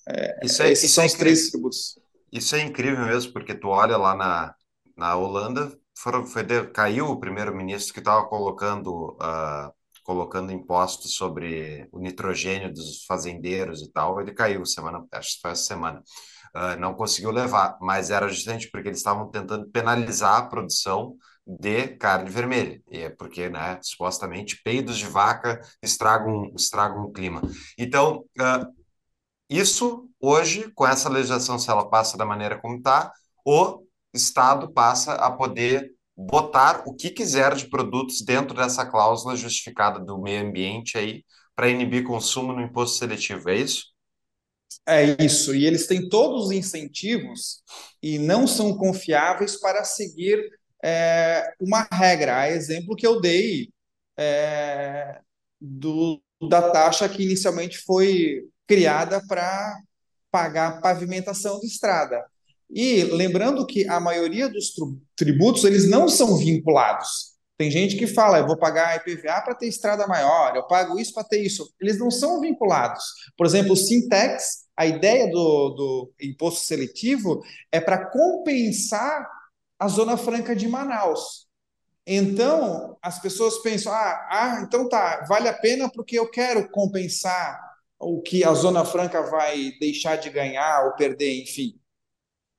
é, isso é, esses isso são é os três tributos. Isso é incrível mesmo, porque tu olha lá na, na Holanda, foram, foi caiu o primeiro-ministro que estava colocando, uh, colocando impostos sobre o nitrogênio dos fazendeiros e tal, ele caiu semana, acho que foi essa semana. Uh, não conseguiu levar, mas era justamente porque eles estavam tentando penalizar a produção de carne vermelha, e é porque, né, supostamente peidos de vaca estragam, estragam o clima. Então, uh, isso hoje, com essa legislação, se ela passa da maneira como está, o Estado passa a poder botar o que quiser de produtos dentro dessa cláusula justificada do meio ambiente aí para inibir consumo no imposto seletivo, é isso? É isso, e eles têm todos os incentivos e não são confiáveis para seguir é, uma regra. A exemplo que eu dei é, do, da taxa que inicialmente foi criada para pagar pavimentação de estrada. E lembrando que a maioria dos tributos eles não são vinculados. Tem gente que fala, eu vou pagar IPVA para ter estrada maior, eu pago isso para ter isso. Eles não são vinculados. Por exemplo, o Sintex, a ideia do, do imposto seletivo é para compensar a Zona Franca de Manaus. Então, as pessoas pensam, ah, ah, então tá, vale a pena porque eu quero compensar o que a Zona Franca vai deixar de ganhar ou perder, enfim.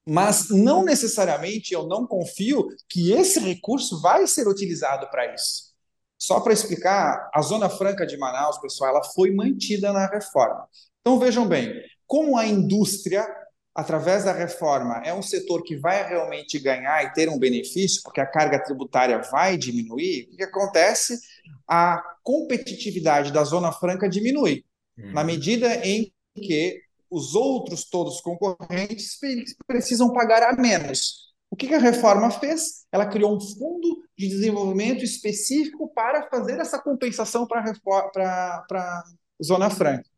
Mas não necessariamente eu não confio que esse recurso vai ser utilizado para isso. Só para explicar, a Zona Franca de Manaus, pessoal, ela foi mantida na reforma. Então vejam bem, como a indústria através da reforma, é um setor que vai realmente ganhar e ter um benefício, porque a carga tributária vai diminuir, o que acontece? A competitividade da Zona Franca diminui, uhum. na medida em que os outros todos concorrentes precisam pagar a menos. O que a reforma fez? Ela criou um fundo de desenvolvimento específico para fazer essa compensação para a Zona Franca.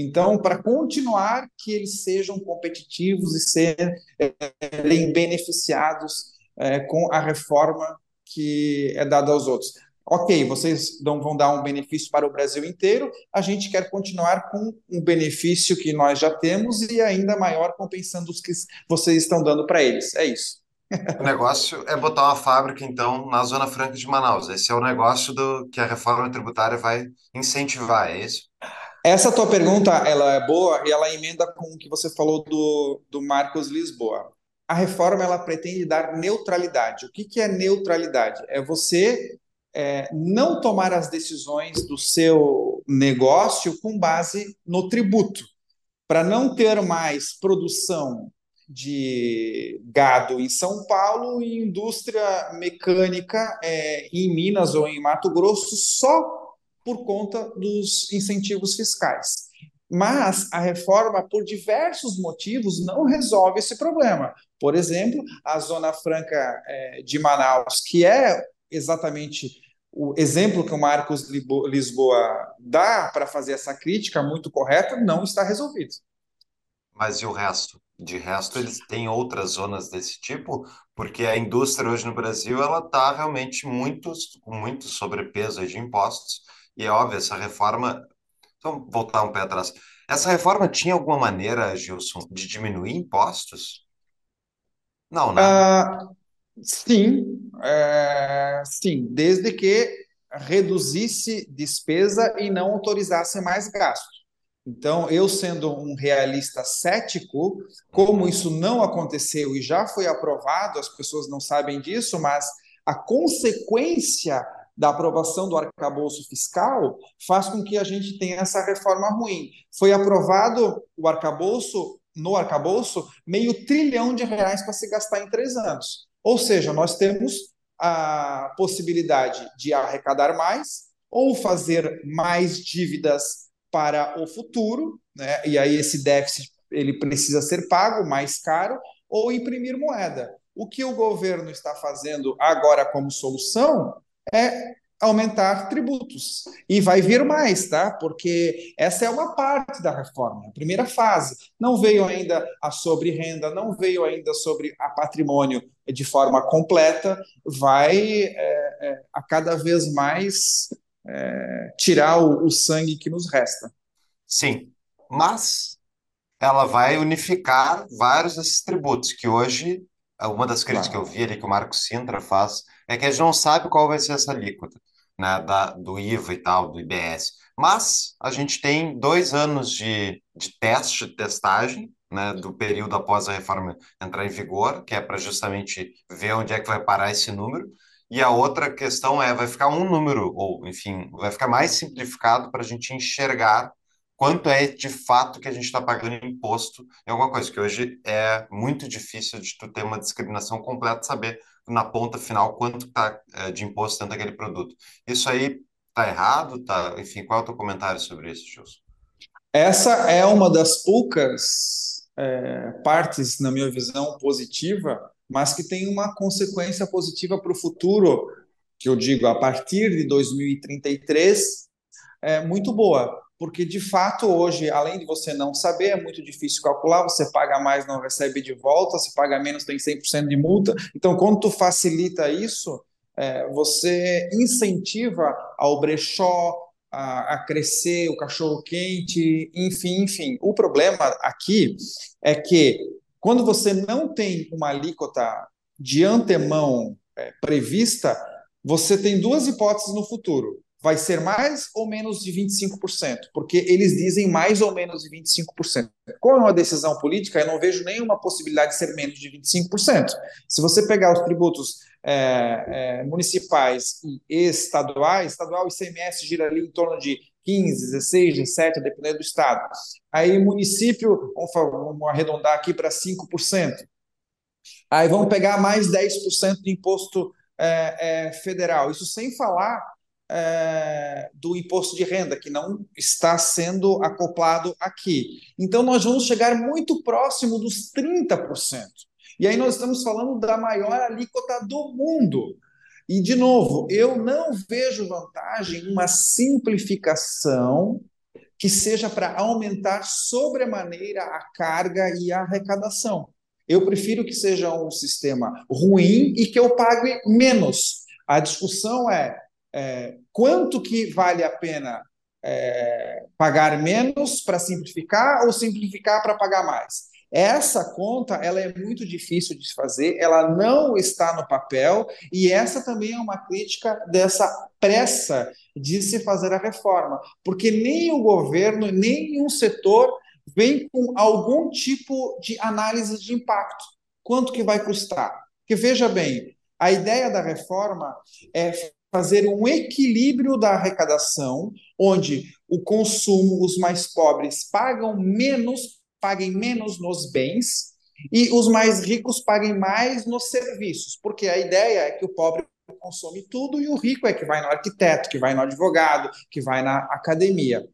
Então, para continuar que eles sejam competitivos e serem beneficiados é, com a reforma que é dada aos outros. Ok, vocês não vão dar um benefício para o Brasil inteiro, a gente quer continuar com um benefício que nós já temos e ainda maior compensando os que vocês estão dando para eles. É isso. O negócio é botar uma fábrica, então, na Zona Franca de Manaus. Esse é o negócio do que a reforma tributária vai incentivar, é isso? Essa tua pergunta ela é boa e ela emenda com o que você falou do, do Marcos Lisboa. A reforma ela pretende dar neutralidade. O que, que é neutralidade? É você é, não tomar as decisões do seu negócio com base no tributo, para não ter mais produção de gado em São Paulo e indústria mecânica é, em Minas ou em Mato Grosso só por conta dos incentivos fiscais. Mas a reforma, por diversos motivos, não resolve esse problema. Por exemplo, a Zona Franca é, de Manaus, que é exatamente o exemplo que o Marcos Lisboa dá para fazer essa crítica muito correta, não está resolvido. Mas e o resto? De resto, eles têm outras zonas desse tipo, porque a indústria hoje no Brasil ela está realmente muito, com muito sobrepeso de impostos, e é óbvio, essa reforma. Vamos voltar um pé atrás. Essa reforma tinha alguma maneira, Gilson, de diminuir impostos? Não, né? Uh, sim, é, sim, desde que reduzisse despesa e não autorizasse mais gasto. Então, eu sendo um realista cético, como isso não aconteceu e já foi aprovado, as pessoas não sabem disso, mas a consequência da aprovação do arcabouço fiscal faz com que a gente tenha essa reforma ruim. Foi aprovado o arcabouço, no arcabouço, meio trilhão de reais para se gastar em três anos. Ou seja, nós temos a possibilidade de arrecadar mais ou fazer mais dívidas para o futuro, né? e aí esse déficit ele precisa ser pago mais caro, ou imprimir moeda. O que o governo está fazendo agora como solução é aumentar tributos. E vai vir mais, tá? Porque essa é uma parte da reforma, a primeira fase. Não veio ainda a sobre renda, não veio ainda sobre a patrimônio de forma completa, vai é, é, a cada vez mais é, tirar o, o sangue que nos resta. Sim, mas ela vai unificar vários desses tributos, que hoje, uma das críticas claro. que eu vi ali que o Marco Sintra faz, é que a gente não sabe qual vai ser essa alíquota, né, da, do IVA e tal, do IBS. Mas a gente tem dois anos de, de teste, testagem, né, do período após a reforma entrar em vigor, que é para justamente ver onde é que vai parar esse número. E a outra questão é, vai ficar um número, ou enfim, vai ficar mais simplificado para a gente enxergar quanto é de fato que a gente está pagando imposto em alguma coisa, que hoje é muito difícil de tu ter uma discriminação completa, saber na ponta final quanto está é, de imposto dentro daquele produto. Isso aí está errado? Tá? Enfim, qual é o teu comentário sobre isso, Gilson? Essa é uma das poucas é, partes, na minha visão, positiva mas que tem uma consequência positiva para o futuro, que eu digo, a partir de 2033, é muito boa. Porque, de fato, hoje, além de você não saber, é muito difícil calcular, você paga mais, não recebe de volta, se paga menos, tem 100% de multa. Então, quando tu facilita isso, é, você incentiva ao brechó a, a crescer, o cachorro-quente, enfim, enfim. O problema aqui é que quando você não tem uma alíquota de antemão é, prevista, você tem duas hipóteses no futuro. Vai ser mais ou menos de 25%, porque eles dizem mais ou menos de 25%. Com uma decisão política, eu não vejo nenhuma possibilidade de ser menos de 25%. Se você pegar os tributos é, é, municipais e estaduais, estadual e ICMS gira ali em torno de 15, 16, 17, dependendo do estado. Aí município, vamos, vamos arredondar aqui para 5%. Aí vamos pegar mais 10% de imposto é, é, federal. Isso sem falar é, do imposto de renda, que não está sendo acoplado aqui. Então, nós vamos chegar muito próximo dos 30%. E aí nós estamos falando da maior alíquota do mundo. E, de novo, eu não vejo vantagem em uma simplificação que seja para aumentar sobremaneira a carga e a arrecadação. Eu prefiro que seja um sistema ruim e que eu pague menos. A discussão é, é quanto que vale a pena é, pagar menos para simplificar ou simplificar para pagar mais. Essa conta ela é muito difícil de fazer, ela não está no papel e essa também é uma crítica dessa pressa de se fazer a reforma, porque nem o governo, nem um setor vem com algum tipo de análise de impacto. Quanto que vai custar? Porque veja bem, a ideia da reforma é fazer um equilíbrio da arrecadação, onde o consumo, os mais pobres pagam menos paguem menos nos bens e os mais ricos paguem mais nos serviços, porque a ideia é que o pobre consome tudo e o rico é que vai no arquiteto, que vai no advogado, que vai na academia.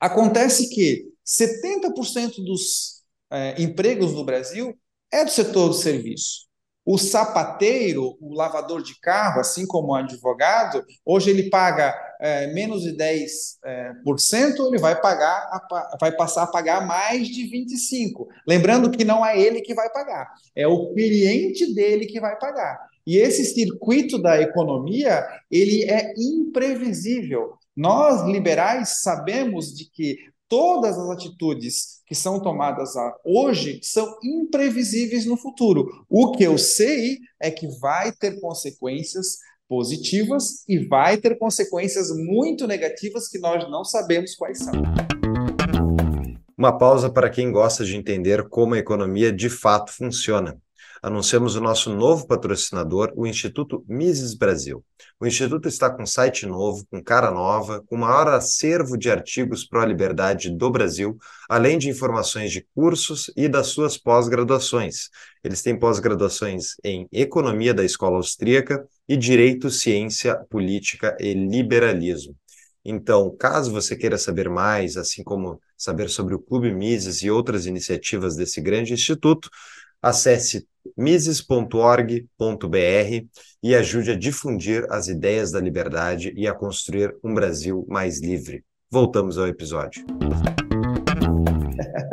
Acontece que 70% dos é, empregos no Brasil é do setor do serviço. O sapateiro, o lavador de carro, assim como o advogado, hoje ele paga é, menos de 10%, é, por cento, ele vai pagar, vai passar a pagar mais de 25%. Lembrando que não é ele que vai pagar, é o cliente dele que vai pagar. E esse circuito da economia, ele é imprevisível. Nós, liberais, sabemos de que todas as atitudes que são tomadas hoje são imprevisíveis no futuro. O que eu sei é que vai ter consequências positivas e vai ter consequências muito negativas que nós não sabemos quais são. Uma pausa para quem gosta de entender como a economia de fato funciona anunciamos o nosso novo patrocinador, o Instituto Mises Brasil. O Instituto está com site novo, com cara nova, com maior acervo de artigos pró-liberdade do Brasil, além de informações de cursos e das suas pós-graduações. Eles têm pós-graduações em Economia da Escola Austríaca e Direito, Ciência, Política e Liberalismo. Então, caso você queira saber mais, assim como saber sobre o Clube Mises e outras iniciativas desse grande instituto, acesse mises.org.br e ajude a difundir as ideias da liberdade e a construir um Brasil mais livre. Voltamos ao episódio.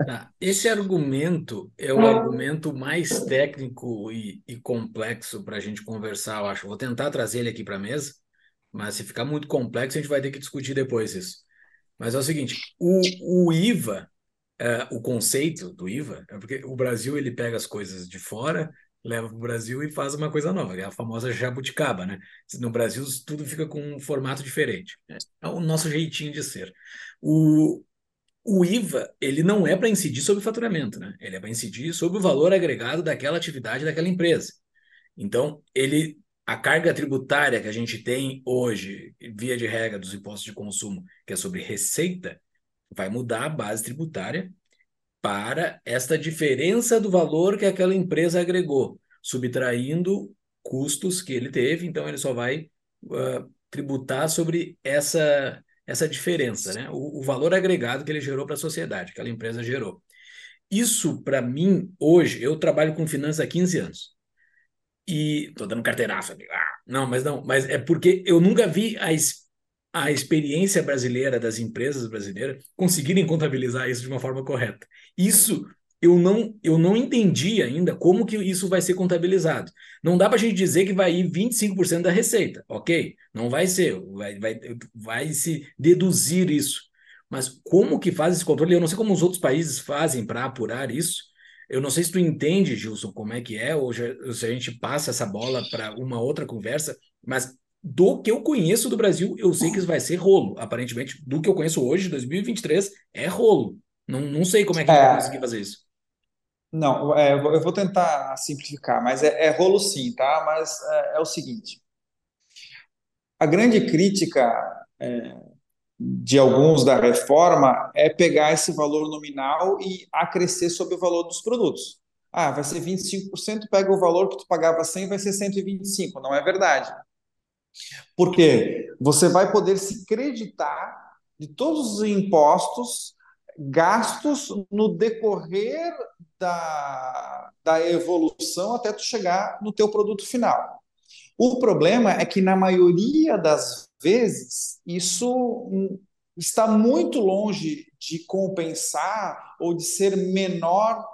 Tá. Esse argumento é o argumento mais técnico e, e complexo para a gente conversar, eu acho. Vou tentar trazer ele aqui para a mesa, mas se ficar muito complexo, a gente vai ter que discutir depois isso. Mas é o seguinte: o, o IVA é, o conceito do IVA é porque o Brasil ele pega as coisas de fora, leva para o Brasil e faz uma coisa nova, é a famosa jabuticaba, né? No Brasil tudo fica com um formato diferente. Né? É o nosso jeitinho de ser. O, o IVA ele não é para incidir sobre o faturamento, né? Ele é para incidir sobre o valor agregado daquela atividade daquela empresa. Então, ele a carga tributária que a gente tem hoje, via de regra dos impostos de consumo, que é sobre receita, vai mudar a base tributária para esta diferença do valor que aquela empresa agregou, subtraindo custos que ele teve, então ele só vai uh, tributar sobre essa, essa diferença, né? O, o valor agregado que ele gerou para a sociedade, que aquela empresa gerou. Isso, para mim, hoje, eu trabalho com finanças há 15 anos. E estou dando carteiraço. Ah, não, mas não, mas é porque eu nunca vi a a experiência brasileira das empresas brasileiras conseguirem contabilizar isso de uma forma correta. Isso eu não, eu não entendi ainda como que isso vai ser contabilizado. Não dá para a gente dizer que vai ir 25% da receita, ok? Não vai ser, vai, vai, vai se deduzir isso. Mas como que faz esse controle? Eu não sei como os outros países fazem para apurar isso. Eu não sei se tu entende, Gilson, como é que é, ou se a gente passa essa bola para uma outra conversa, mas do que eu conheço do Brasil, eu sei que isso vai ser rolo. Aparentemente, do que eu conheço hoje, 2023, é rolo. Não, não sei como é que é, vai conseguir fazer isso. Não, é, eu vou tentar simplificar, mas é, é rolo sim, tá? Mas é, é, o seguinte: a grande crítica é, de alguns da reforma é pegar esse valor nominal e acrescer sobre o valor dos produtos. Ah, vai ser 25%, pega o valor que tu pagava 100, vai ser 125. Não é verdade. Porque você vai poder se creditar de todos os impostos gastos no decorrer da, da evolução até tu chegar no teu produto final. O problema é que na maioria das vezes isso está muito longe de compensar ou de ser menor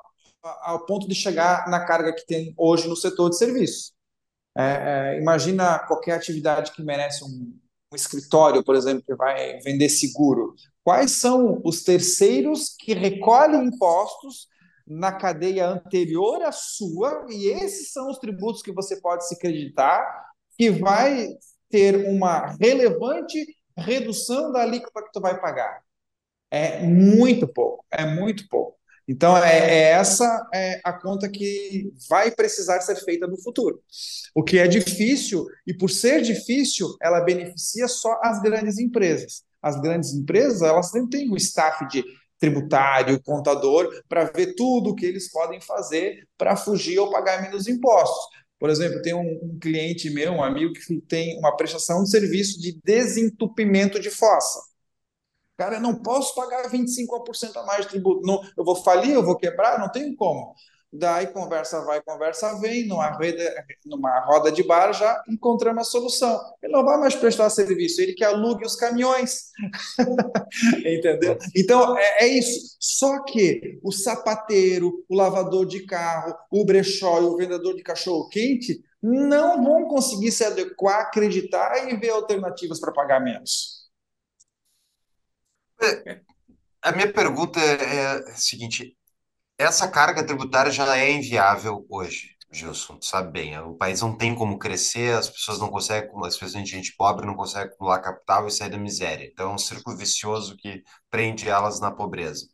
ao ponto de chegar na carga que tem hoje no setor de serviços. É, é, imagina qualquer atividade que merece um, um escritório, por exemplo, que vai vender seguro. Quais são os terceiros que recolhem impostos na cadeia anterior à sua, e esses são os tributos que você pode se acreditar que vai ter uma relevante redução da alíquota que tu vai pagar. É muito pouco, é muito pouco. Então, é, é essa é a conta que vai precisar ser feita no futuro. O que é difícil, e por ser difícil, ela beneficia só as grandes empresas. As grandes empresas, elas não têm o staff de tributário, contador, para ver tudo o que eles podem fazer para fugir ou pagar menos impostos. Por exemplo, tem um, um, cliente meu, um amigo, que tem uma prestação de serviço de desentupimento de fossa. Cara, eu não posso pagar 25% a mais de tributo. Não, eu vou falir, eu vou quebrar, não tenho como. Daí conversa vai, conversa vem, numa, numa roda de bar já encontramos a solução. Ele não vai mais prestar serviço, ele que alugue os caminhões. Entendeu? Então é, é, isso. Só que o sapateiro, o lavador de carro, o brechó e o vendedor de cachorro quente não vão conseguir se adequar, acreditar e ver alternativas para pagar menos. A minha pergunta é, é a seguinte: essa carga tributária já é inviável hoje, Gilson, tu sabe bem. O país não tem como crescer, as pessoas não conseguem, especialmente gente pobre, não consegue acumular capital e sair da miséria. Então é um círculo vicioso que prende elas na pobreza.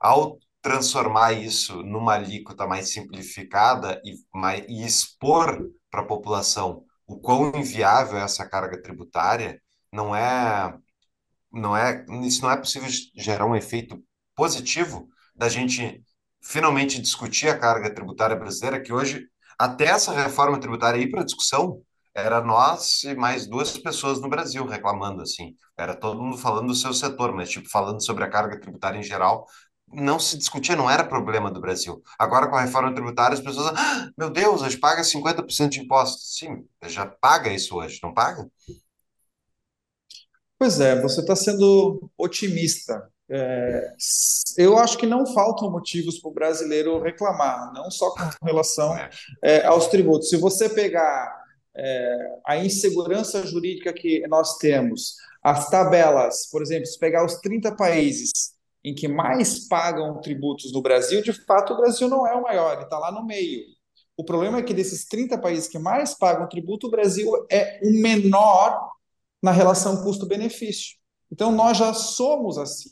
Ao transformar isso numa alíquota mais simplificada e, mais, e expor para a população o quão inviável é essa carga tributária, não é não é, isso não é possível gerar um efeito positivo da gente finalmente discutir a carga tributária brasileira, que hoje, até essa reforma tributária ir para discussão, era nós e mais duas pessoas no Brasil reclamando, assim. Era todo mundo falando do seu setor, mas, tipo, falando sobre a carga tributária em geral, não se discutia, não era problema do Brasil. Agora, com a reforma tributária, as pessoas, ah, meu Deus, gente paga 50% de impostos. Sim, já paga isso hoje, não paga? Pois é, você está sendo otimista. É, eu acho que não faltam motivos para o brasileiro reclamar, não só com relação é, aos tributos. Se você pegar é, a insegurança jurídica que nós temos, as tabelas, por exemplo, se pegar os 30 países em que mais pagam tributos no Brasil, de fato o Brasil não é o maior, ele está lá no meio. O problema é que desses 30 países que mais pagam tributo, o Brasil é o menor na relação custo-benefício. Então, nós já somos assim.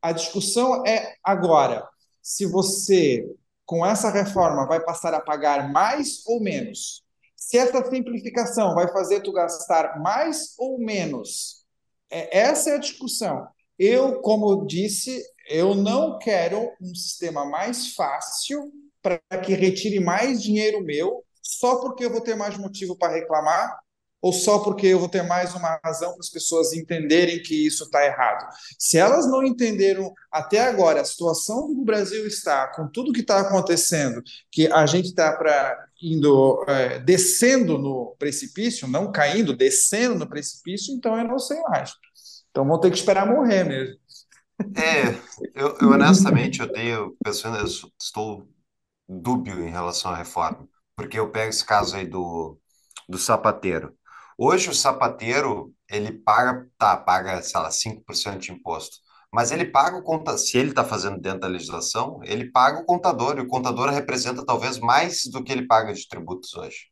A discussão é agora se você, com essa reforma, vai passar a pagar mais ou menos. Se essa simplificação vai fazer tu gastar mais ou menos. É, essa é a discussão. Eu, como disse, eu não quero um sistema mais fácil para que retire mais dinheiro meu só porque eu vou ter mais motivo para reclamar ou só porque eu vou ter mais uma razão para as pessoas entenderem que isso está errado? Se elas não entenderam até agora a situação que o Brasil está, com tudo que está acontecendo, que a gente está para indo é, descendo no precipício, não caindo, descendo no precipício, então eu não sei mais. Então vão ter que esperar morrer mesmo. É, eu, eu honestamente eu tenho pensando, eu estou dúbio em relação à reforma, porque eu pego esse caso aí do, do sapateiro. Hoje o sapateiro, ele paga, tá, paga, sei lá, 5% de imposto. Mas ele paga o conta, se ele está fazendo dentro da legislação, ele paga o contador, e o contador representa talvez mais do que ele paga de tributos hoje.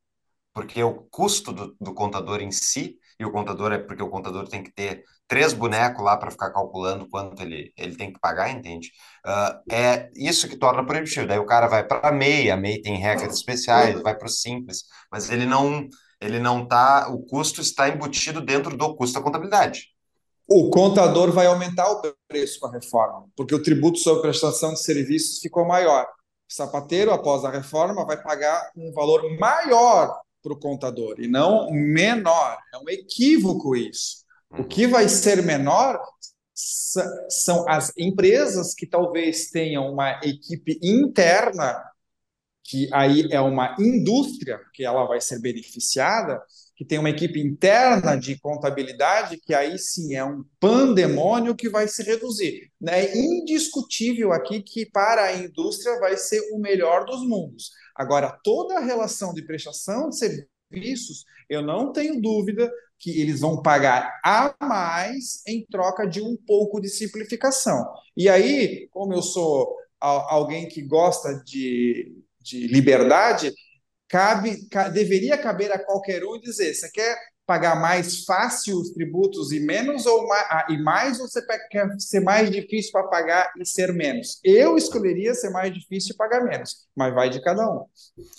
Porque o custo do, do contador em si, e o contador é porque o contador tem que ter três bonecos lá para ficar calculando quanto ele, ele tem que pagar, entende? Uh, é isso que torna proibitivo. Daí o cara vai para a MEI, a MEI tem regras especiais, vai para o simples, mas ele não ele não tá, o custo está embutido dentro do custo da contabilidade. O contador vai aumentar o preço com a reforma, porque o tributo sobre prestação de serviços ficou maior. O sapateiro, após a reforma, vai pagar um valor maior para o contador e não menor. É um equívoco isso. O que vai ser menor são as empresas que talvez tenham uma equipe interna, que aí é uma indústria, que ela vai ser beneficiada, que tem uma equipe interna de contabilidade, que aí sim é um pandemônio que vai se reduzir. É indiscutível aqui que para a indústria vai ser o melhor dos mundos. Agora, toda a relação de prestação de serviços, eu não tenho dúvida que eles vão pagar a mais em troca de um pouco de simplificação. E aí, como eu sou alguém que gosta de, de liberdade, cabe, deveria caber a qualquer um dizer: você quer pagar mais fácil os tributos e menos ou mais, ah, e mais ou você quer ser mais difícil para pagar e ser menos? Eu escolheria ser mais difícil e pagar menos, mas vai de cada um.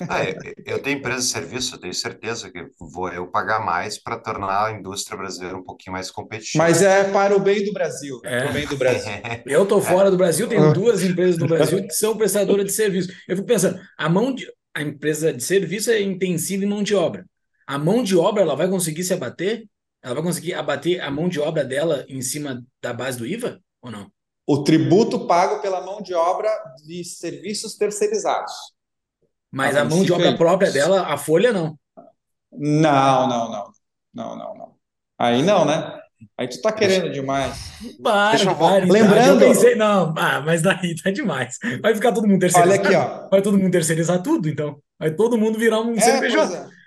Ah, eu tenho empresa de serviço, eu tenho certeza que vou eu pagar mais para tornar a indústria brasileira um pouquinho mais competitiva. Mas é para o bem do Brasil. É. Para o bem do Brasil. eu estou fora do Brasil, tenho duas empresas no Brasil que são prestadoras de serviço. Eu fico pensando, a mão de a empresa de serviço é intensiva em mão de obra a mão de obra ela vai conseguir se abater? Ela vai conseguir abater a mão de obra dela em cima da base do IVA ou não? O tributo pago pela mão de obra de serviços terceirizados. Mas a, a mão de obra própria dela, a folha não. Não, não, não. Não, não, não. Aí não, né? Aí tu tá querendo demais. Para, Deixa eu para, Lembrando. Eu pensei, não, ah, mas daí tá demais. Vai ficar todo mundo terceirizado. Olha aqui, ó. Vai todo mundo terceirizar tudo, então. Vai todo mundo virar um é, CNPJ.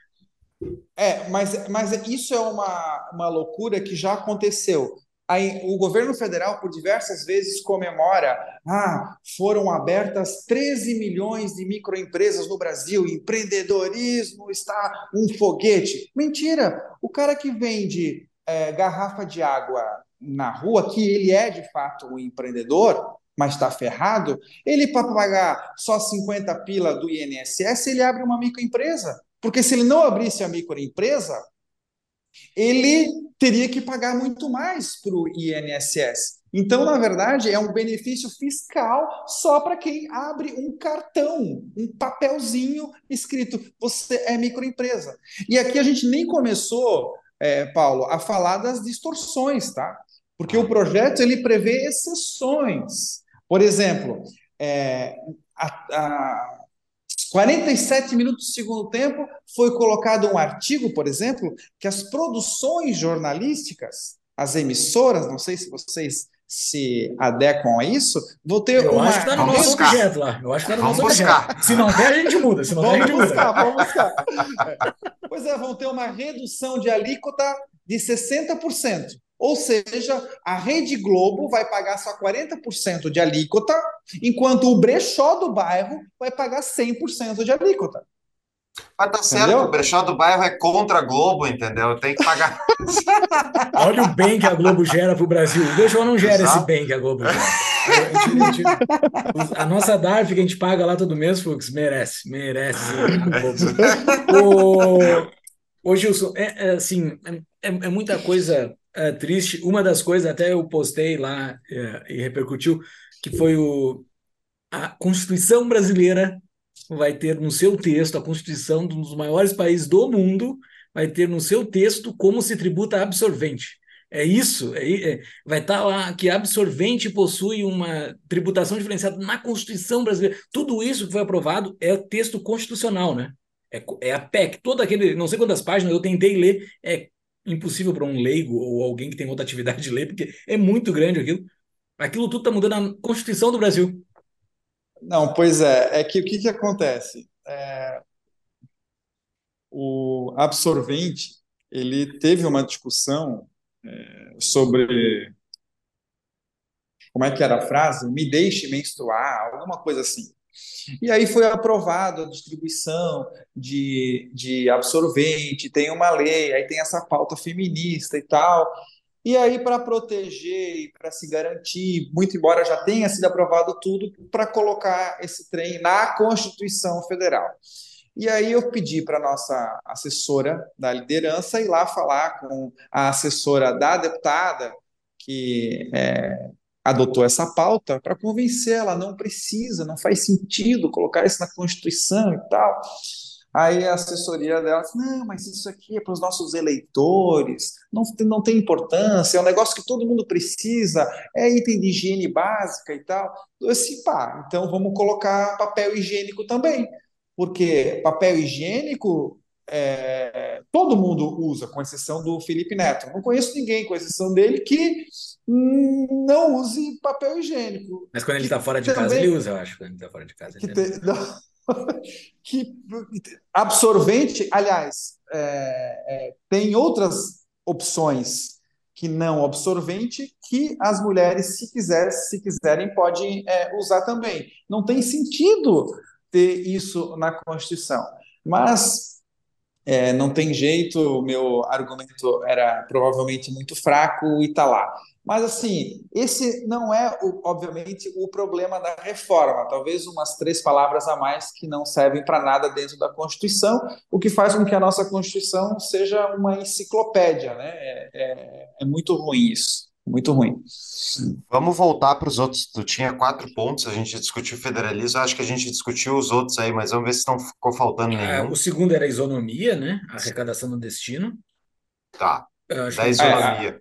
É, mas, mas isso é uma, uma loucura que já aconteceu. Aí, o governo federal, por diversas vezes, comemora: ah, foram abertas 13 milhões de microempresas no Brasil, empreendedorismo está um foguete. Mentira! O cara que vende é, garrafa de água na rua, que ele é de fato um empreendedor, mas está ferrado, ele para pagar só 50 pila do INSS, ele abre uma microempresa. Porque se ele não abrisse a microempresa, ele teria que pagar muito mais para o INSS. Então, na verdade, é um benefício fiscal só para quem abre um cartão, um papelzinho escrito: você é microempresa. E aqui a gente nem começou, é, Paulo, a falar das distorções, tá? Porque o projeto ele prevê exceções. Por exemplo, é, a, a 47 minutos do segundo tempo, foi colocado um artigo, por exemplo, que as produções jornalísticas, as emissoras, não sei se vocês se adequam a isso, vou ter Eu uma... acho que está no nosso buscar. objeto lá. Eu acho que está no nosso buscar. objeto. Se não der, a gente muda. Se não vamos der, a gente buscar, muda. Vamos buscar. É. Pois é, vão ter uma redução de alíquota de 60%. Ou seja, a Rede Globo vai pagar só 40% de alíquota, enquanto o brechó do bairro vai pagar 100% de alíquota. Mas tá certo, entendeu? o brechó do bairro é contra a Globo, entendeu? Tem que pagar. Olha o bem que a Globo gera para o Brasil. O brechó não gera Exato. esse bem que a Globo gera. A, gente, a nossa DARF que a gente paga lá todo mês, Fux, merece, merece. o, ô Gilson, é, é assim, é, é muita coisa é, triste. Uma das coisas, até eu postei lá é, e repercutiu, que foi o, a Constituição brasileira vai ter no seu texto, a Constituição de um dos maiores países do mundo, vai ter no seu texto como se tributa absorvente. É isso, é, é, vai estar tá lá que absorvente possui uma tributação diferenciada na Constituição brasileira. Tudo isso que foi aprovado é texto constitucional, né? É, é a PEC, todo aquele, não sei quantas páginas, eu tentei ler, é impossível para um leigo ou alguém que tem outra atividade de ler, porque é muito grande aquilo. Aquilo tudo está mudando a Constituição do Brasil. Não, pois é. É que o que, que acontece? É, o absorvente ele teve uma discussão é, sobre como é que era a frase? Me deixe menstruar, alguma coisa assim. E aí foi aprovado a distribuição de, de absorvente, tem uma lei, aí tem essa pauta feminista e tal. E aí, para proteger e para se garantir, muito embora já tenha sido aprovado tudo, para colocar esse trem na Constituição Federal. E aí eu pedi para a nossa assessora da liderança ir lá falar com a assessora da deputada, que é, adotou essa pauta para convencer ela, não precisa, não faz sentido colocar isso na Constituição e tal. Aí a assessoria dela disse, não, mas isso aqui é para os nossos eleitores, não, não tem importância, é um negócio que todo mundo precisa, é item de higiene básica e tal. Eu disse, pá, então vamos colocar papel higiênico também, porque papel higiênico é, todo mundo usa, com exceção do Felipe Neto. Não conheço ninguém, com exceção dele, que não use papel higiênico. Mas quando ele está fora de também, casa, ele usa, eu acho. Quando ele está fora de casa. Que, tem, que absorvente, aliás, é, é, tem outras opções que não absorvente que as mulheres, se, quiser, se quiserem, podem é, usar também. Não tem sentido ter isso na Constituição. Mas é, não tem jeito, o meu argumento era provavelmente muito fraco e está lá. Mas, assim, esse não é, obviamente, o problema da reforma. Talvez umas três palavras a mais que não servem para nada dentro da Constituição, o que faz com que a nossa Constituição seja uma enciclopédia. Né? É, é, é muito ruim isso. Muito ruim. Vamos voltar para os outros. Tu tinha quatro pontos, a gente discutiu federalismo, acho que a gente discutiu os outros aí, mas vamos ver se não ficou faltando é, nenhum. o segundo era a isonomia, né? A arrecadação do destino. Tá. Da isonomia.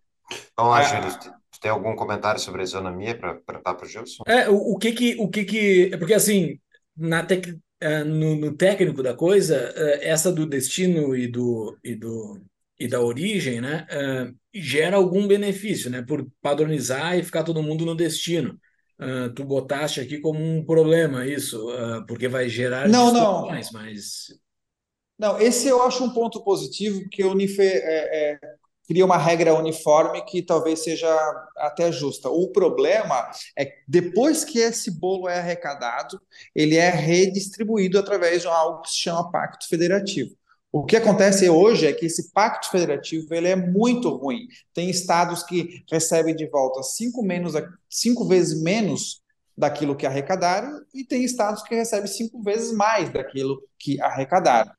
Vamos lá, é, Júlio. Tu tem algum comentário sobre a isonomia para dar para o Gilson? É, o, o, que que. O que que. É porque assim, na tec, uh, no, no, técnico da coisa, essa do destino e do, e do, e da origem, né? Uh, gera algum benefício, né? Por padronizar e ficar todo mundo no destino. Uh, tu botaste aqui como um problema isso, uh, porque vai gerar não, não. mas não, esse eu acho um ponto positivo, porque o Unife é, é, cria uma regra uniforme que talvez seja até justa. O problema é que depois que esse bolo é arrecadado, ele é redistribuído através de algo que se chama pacto federativo. O que acontece hoje é que esse pacto federativo ele é muito ruim. Tem estados que recebem de volta cinco, menos, cinco vezes menos daquilo que arrecadaram e tem estados que recebem cinco vezes mais daquilo que arrecadaram.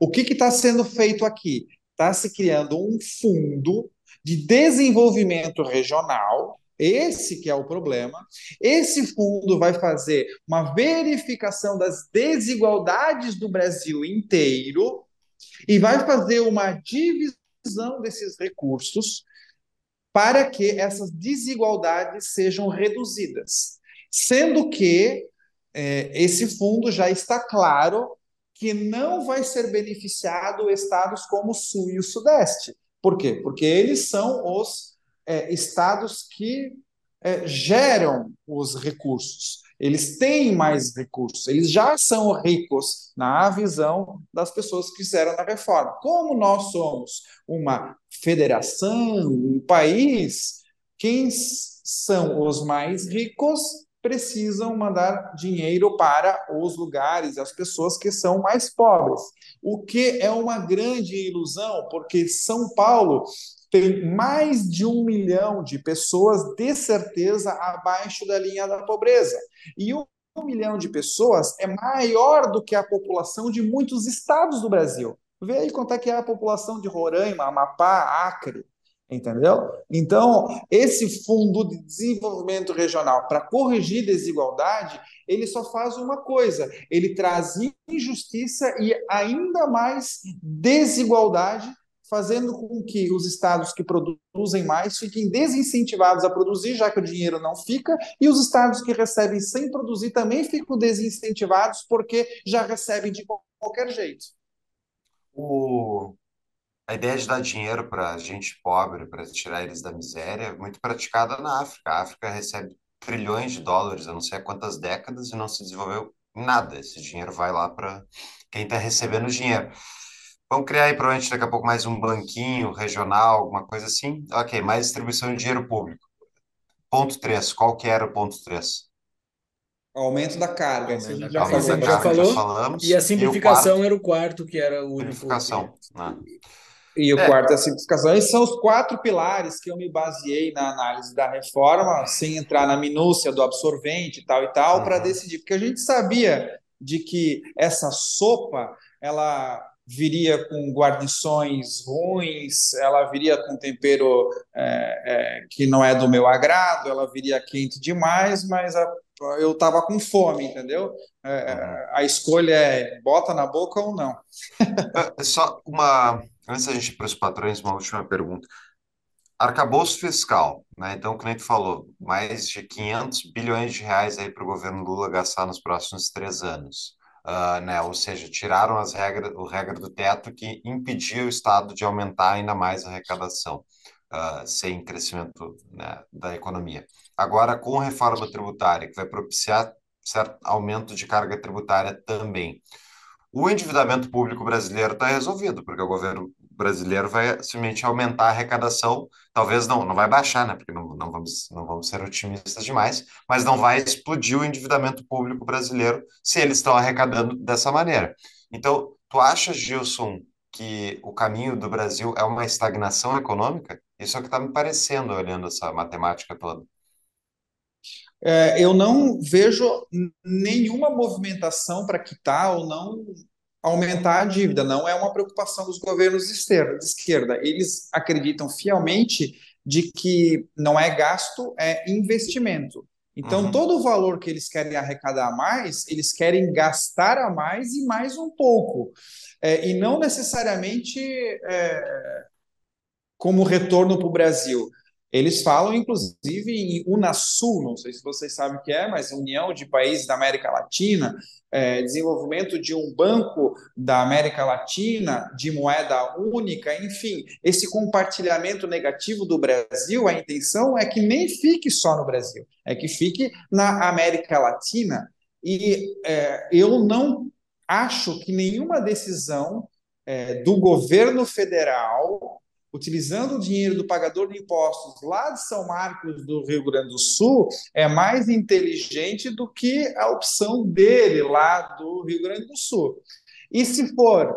O que está sendo feito aqui? Está se criando um fundo de desenvolvimento regional esse que é o problema. Esse fundo vai fazer uma verificação das desigualdades do Brasil inteiro e vai fazer uma divisão desses recursos para que essas desigualdades sejam reduzidas. Sendo que é, esse fundo já está claro que não vai ser beneficiado estados como o Sul e o Sudeste. Por quê? Porque eles são os é, estados que é, geram os recursos eles têm mais recursos, eles já são ricos na visão das pessoas que fizeram a reforma. Como nós somos uma federação, um país, quem são os mais ricos precisam mandar dinheiro para os lugares, as pessoas que são mais pobres. O que é uma grande ilusão, porque São Paulo tem mais de um milhão de pessoas, de certeza, abaixo da linha da pobreza. E um milhão de pessoas é maior do que a população de muitos estados do Brasil. Vê aí quanto é que é a população de Roraima, Amapá, Acre, entendeu? Então, esse fundo de desenvolvimento regional para corrigir desigualdade, ele só faz uma coisa, ele traz injustiça e ainda mais desigualdade fazendo com que os estados que produzem mais fiquem desincentivados a produzir, já que o dinheiro não fica, e os estados que recebem sem produzir também ficam desincentivados porque já recebem de qualquer jeito. O... A ideia de dar dinheiro para gente pobre, para tirar eles da miséria, é muito praticada na África. A África recebe trilhões de dólares, eu não sei há quantas décadas, e não se desenvolveu nada. Esse dinheiro vai lá para quem está recebendo o dinheiro. Vamos criar aí provavelmente daqui a pouco mais um banquinho regional, alguma coisa assim. Ok, mais distribuição de dinheiro público. Ponto 3, qual que era o ponto 3? Aumento da carga. Aumento da já, falou, já, falou. já falamos. E a simplificação e quarto, era o quarto, que era o único. Simplificação. Né? E o é. quarto é a simplificação. Esses são os quatro pilares que eu me baseei na análise da reforma, sem entrar na minúcia do absorvente e tal e tal, uhum. para decidir. Porque a gente sabia de que essa sopa, ela viria com guarnições ruins, ela viria com tempero é, é, que não é do meu agrado, ela viria quente demais, mas a, eu estava com fome, entendeu? É, uhum. a escolha é bota na boca ou não. É, só uma. Antes da gente ir para os patrões, uma última pergunta. Arcabouço fiscal, né? Então, como a gente falou, mais de 500 bilhões de reais aí para o governo Lula gastar nos próximos três anos. Uh, né? Ou seja, tiraram as regras, o regra do teto que impedia o Estado de aumentar ainda mais a arrecadação, uh, sem crescimento né, da economia. Agora, com a reforma tributária, que vai propiciar certo aumento de carga tributária também, o endividamento público brasileiro está resolvido, porque o governo brasileiro vai simplesmente aumentar a arrecadação, talvez não, não vai baixar, né? Porque não, não, vamos, não vamos ser otimistas demais, mas não vai explodir o endividamento público brasileiro se eles estão arrecadando dessa maneira. Então, tu achas, Gilson, que o caminho do Brasil é uma estagnação econômica? Isso é o que está me parecendo olhando essa matemática toda. É, eu não vejo nenhuma movimentação para quitar ou não aumentar a dívida. Não é uma preocupação dos governos de esquerda. Eles acreditam fielmente de que não é gasto, é investimento. Então, uhum. todo o valor que eles querem arrecadar a mais, eles querem gastar a mais e mais um pouco. É, e não necessariamente é, como retorno para o Brasil. Eles falam, inclusive, em Unasul, não sei se vocês sabem o que é, mas União de Países da América Latina, é, desenvolvimento de um banco da América Latina, de moeda única, enfim, esse compartilhamento negativo do Brasil, a intenção é que nem fique só no Brasil, é que fique na América Latina. E é, eu não acho que nenhuma decisão é, do governo federal utilizando o dinheiro do pagador de impostos lá de São Marcos do Rio Grande do Sul é mais inteligente do que a opção dele lá do Rio Grande do Sul. E se for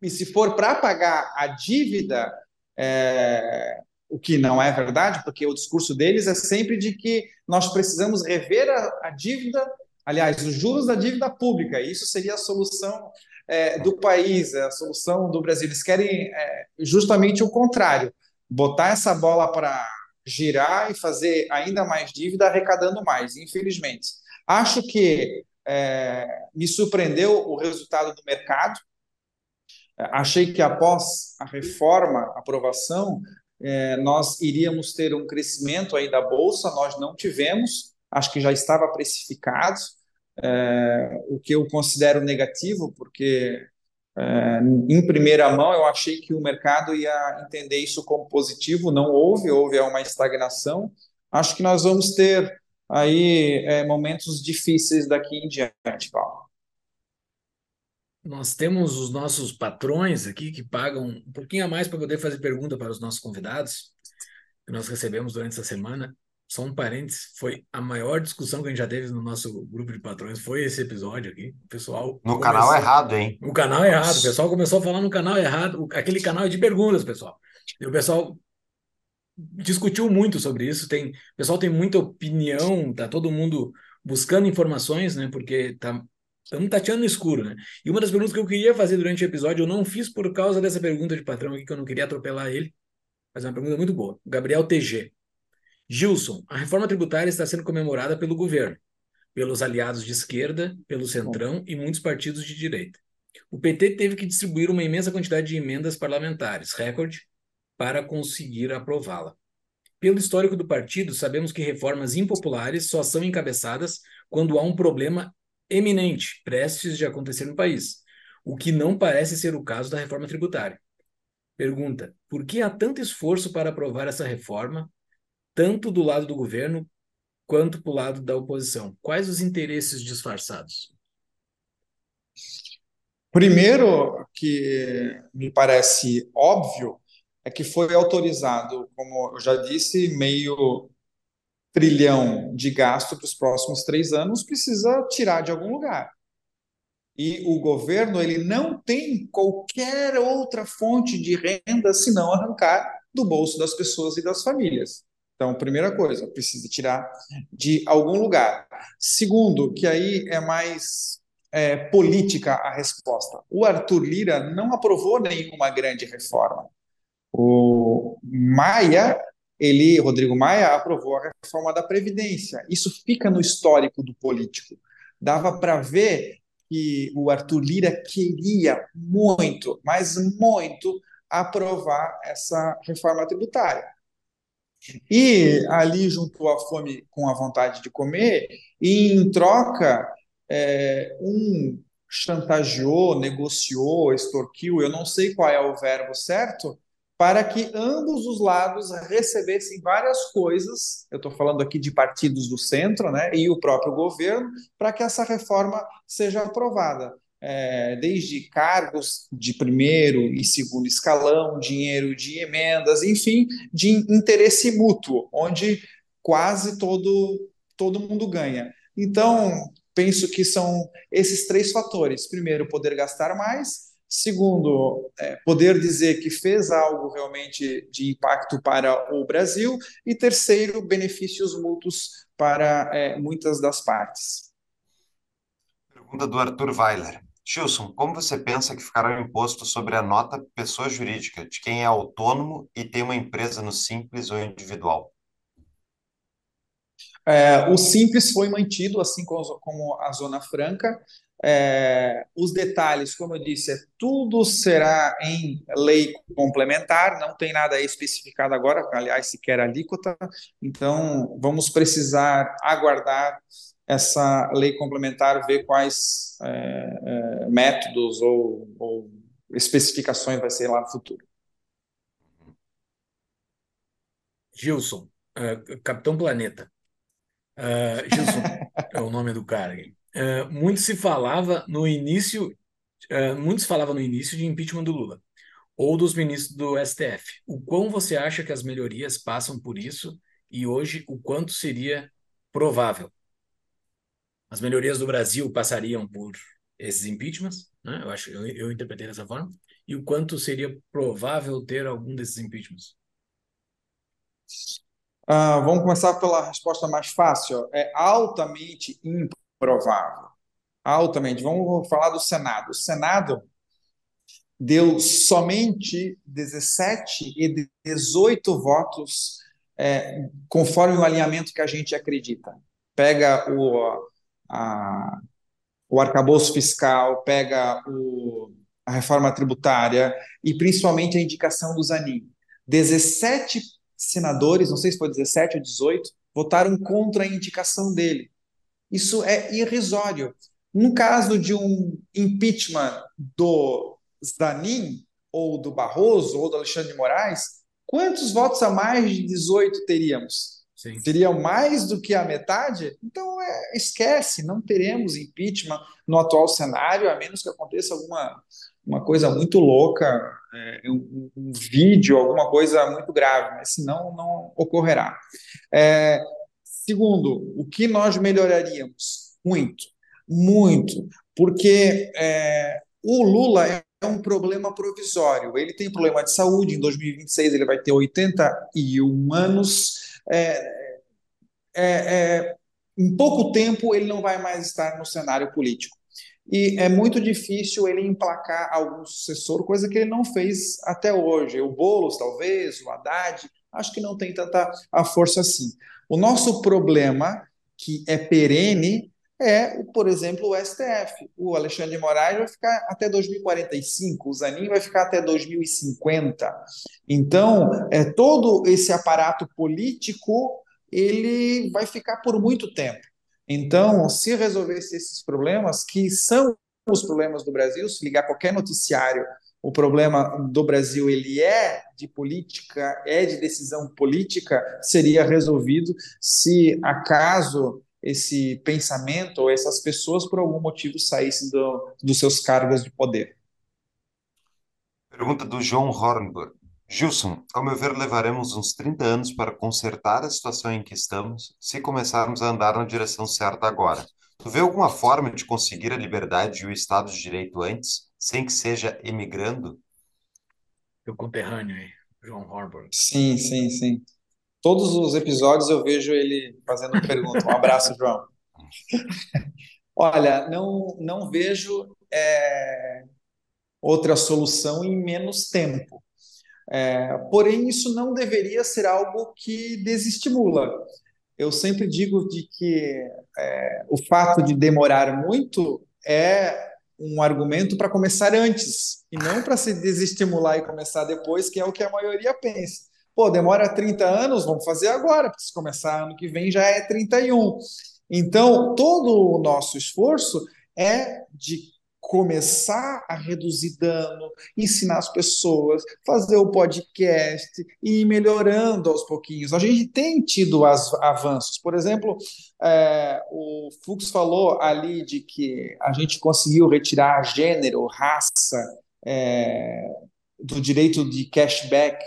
e se for para pagar a dívida, é, o que não é verdade, porque o discurso deles é sempre de que nós precisamos rever a, a dívida, aliás, os juros da dívida pública. Isso seria a solução é, do país, é a solução do Brasil. Eles querem é, justamente o contrário, botar essa bola para girar e fazer ainda mais dívida, arrecadando mais, infelizmente. Acho que é, me surpreendeu o resultado do mercado. Achei que após a reforma, aprovação, é, nós iríamos ter um crescimento aí da bolsa, nós não tivemos, acho que já estava precificado é, o que eu considero negativo, porque é, em primeira mão eu achei que o mercado ia entender isso como positivo, não houve, houve uma estagnação. Acho que nós vamos ter aí é, momentos difíceis daqui em diante, Paulo. Nós temos os nossos patrões aqui que pagam um pouquinho a mais para poder fazer pergunta para os nossos convidados, que nós recebemos durante essa semana só um parênteses, foi a maior discussão que a gente já teve no nosso grupo de patrões, foi esse episódio aqui. O pessoal. No começou... canal errado, hein? No canal errado. O pessoal começou a falar no canal errado. Aquele canal é de perguntas, pessoal. E o pessoal discutiu muito sobre isso. Tem... O pessoal tem muita opinião, tá todo mundo buscando informações, né? Porque tá. Estamos tateando no escuro, né? E uma das perguntas que eu queria fazer durante o episódio, eu não fiz por causa dessa pergunta de patrão aqui, que eu não queria atropelar ele, mas é uma pergunta muito boa. O Gabriel TG. Gilson, a reforma tributária está sendo comemorada pelo governo, pelos aliados de esquerda, pelo Centrão e muitos partidos de direita. O PT teve que distribuir uma imensa quantidade de emendas parlamentares, recorde, para conseguir aprová-la. Pelo histórico do partido, sabemos que reformas impopulares só são encabeçadas quando há um problema eminente, prestes de acontecer no país, o que não parece ser o caso da reforma tributária. Pergunta: por que há tanto esforço para aprovar essa reforma tanto do lado do governo quanto para o lado da oposição? Quais os interesses disfarçados? Primeiro, que me parece óbvio, é que foi autorizado, como eu já disse, meio trilhão de gasto para os próximos três anos, precisa tirar de algum lugar. E o governo ele não tem qualquer outra fonte de renda senão arrancar do bolso das pessoas e das famílias. Então, primeira coisa, precisa tirar de algum lugar. Segundo, que aí é mais é, política a resposta. O Arthur Lira não aprovou nenhuma grande reforma. O Maia ele, Rodrigo Maia, aprovou a reforma da Previdência. Isso fica no histórico do político. Dava para ver que o Arthur Lira queria muito, mas muito, aprovar essa reforma tributária. E ali juntou a fome com a vontade de comer, e em troca, é, um chantageou, negociou, extorquiu, eu não sei qual é o verbo certo, para que ambos os lados recebessem várias coisas, eu estou falando aqui de partidos do centro, né, e o próprio governo, para que essa reforma seja aprovada. É, desde cargos de primeiro e segundo escalão, dinheiro de emendas, enfim, de interesse mútuo, onde quase todo, todo mundo ganha. Então, penso que são esses três fatores. Primeiro, poder gastar mais, Segundo, é, poder dizer que fez algo realmente de impacto para o Brasil. E terceiro, benefícios mútuos para é, muitas das partes. Pergunta do Arthur Weiler. Gilson, como você pensa que ficará o imposto sobre a nota pessoa jurídica de quem é autônomo e tem uma empresa no Simples ou individual? É, o Simples foi mantido, assim como a Zona Franca. É, os detalhes, como eu disse, é, tudo será em lei complementar, não tem nada especificado agora, aliás, sequer alíquota, então vamos precisar aguardar essa lei complementar, ver quais é, é, métodos ou, ou especificações vai ser lá no futuro. Gilson, uh, Capitão Planeta. Uh, Gilson é o nome do cara. Uh, muito se falava no início, uh, muito se falava no início de impeachment do Lula ou dos ministros do STF. O quão você acha que as melhorias passam por isso e hoje o quanto seria provável? As melhorias do Brasil passariam por esses impeachments, né? Eu acho, eu, eu interpretei dessa forma. E o quanto seria provável ter algum desses impeachments? Uh, vamos começar pela resposta mais fácil. É altamente improvável. Altamente. Vamos falar do Senado. O Senado deu somente 17 e 18 votos é, conforme o alinhamento que a gente acredita. Pega o, a, o arcabouço fiscal, pega o, a reforma tributária e principalmente a indicação do Zanin. 17 senadores, não sei se foi 17 ou 18, votaram contra a indicação dele. Isso é irrisório. No caso de um impeachment do Zanin, ou do Barroso, ou do Alexandre de Moraes, quantos votos a mais de 18 teríamos? Sim. Seriam mais do que a metade? Então, é, esquece, não teremos impeachment no atual cenário, a menos que aconteça alguma uma coisa muito louca, é, um, um, vídeo, alguma coisa muito grave, mas senão não ocorrerá. É, segundo, o que nós melhoraríamos? Muito, muito, porque é, o Lula é um problema provisório. Ele tem problema de saúde, em 2026 ele vai ter 81 anos. É, é, é, em pouco tempo ele não vai mais estar no cenário político e é muito difícil ele emplacar algum sucessor, coisa que ele não fez até hoje. O Boulos, talvez, o Haddad, acho que não tem tanta a força assim. O nosso problema, que é perene, é, por exemplo, o STF. O Alexandre de Moraes vai ficar até 2045, o Zanin vai ficar até 2050. Então, é todo esse aparato político ele vai ficar por muito tempo. Então, se resolvesse esses problemas, que são os problemas do Brasil, se ligar qualquer noticiário, o problema do Brasil ele é de política, é de decisão política, seria resolvido se acaso esse pensamento ou essas pessoas por algum motivo saíssem do, dos seus cargos de poder. Pergunta do João Hornburg. Gilson, ao meu ver, levaremos uns 30 anos para consertar a situação em que estamos, se começarmos a andar na direção certa agora. Tu vê alguma forma de conseguir a liberdade e o Estado de Direito antes, sem que seja emigrando? Meu conterrâneo aí, João Hornburg. Sim, sim, sim. Todos os episódios eu vejo ele fazendo pergunta. Um abraço, João. Olha, não, não vejo é, outra solução em menos tempo É, porém, isso não deveria ser algo que desestimula. Eu sempre digo de que é, o fato de demorar muito é um argumento para começar antes e não para se desestimular e começar depois, que é o que a maioria pensa. Pô, demora 30 anos, vamos fazer agora, porque se começar ano que vem já é 31. Então, todo o nosso esforço é de começar a reduzir dano, ensinar as pessoas, fazer o podcast e ir melhorando aos pouquinhos. A gente tem tido as, avanços. Por exemplo, é, o Fux falou ali de que a gente conseguiu retirar gênero, raça é, do direito de cashback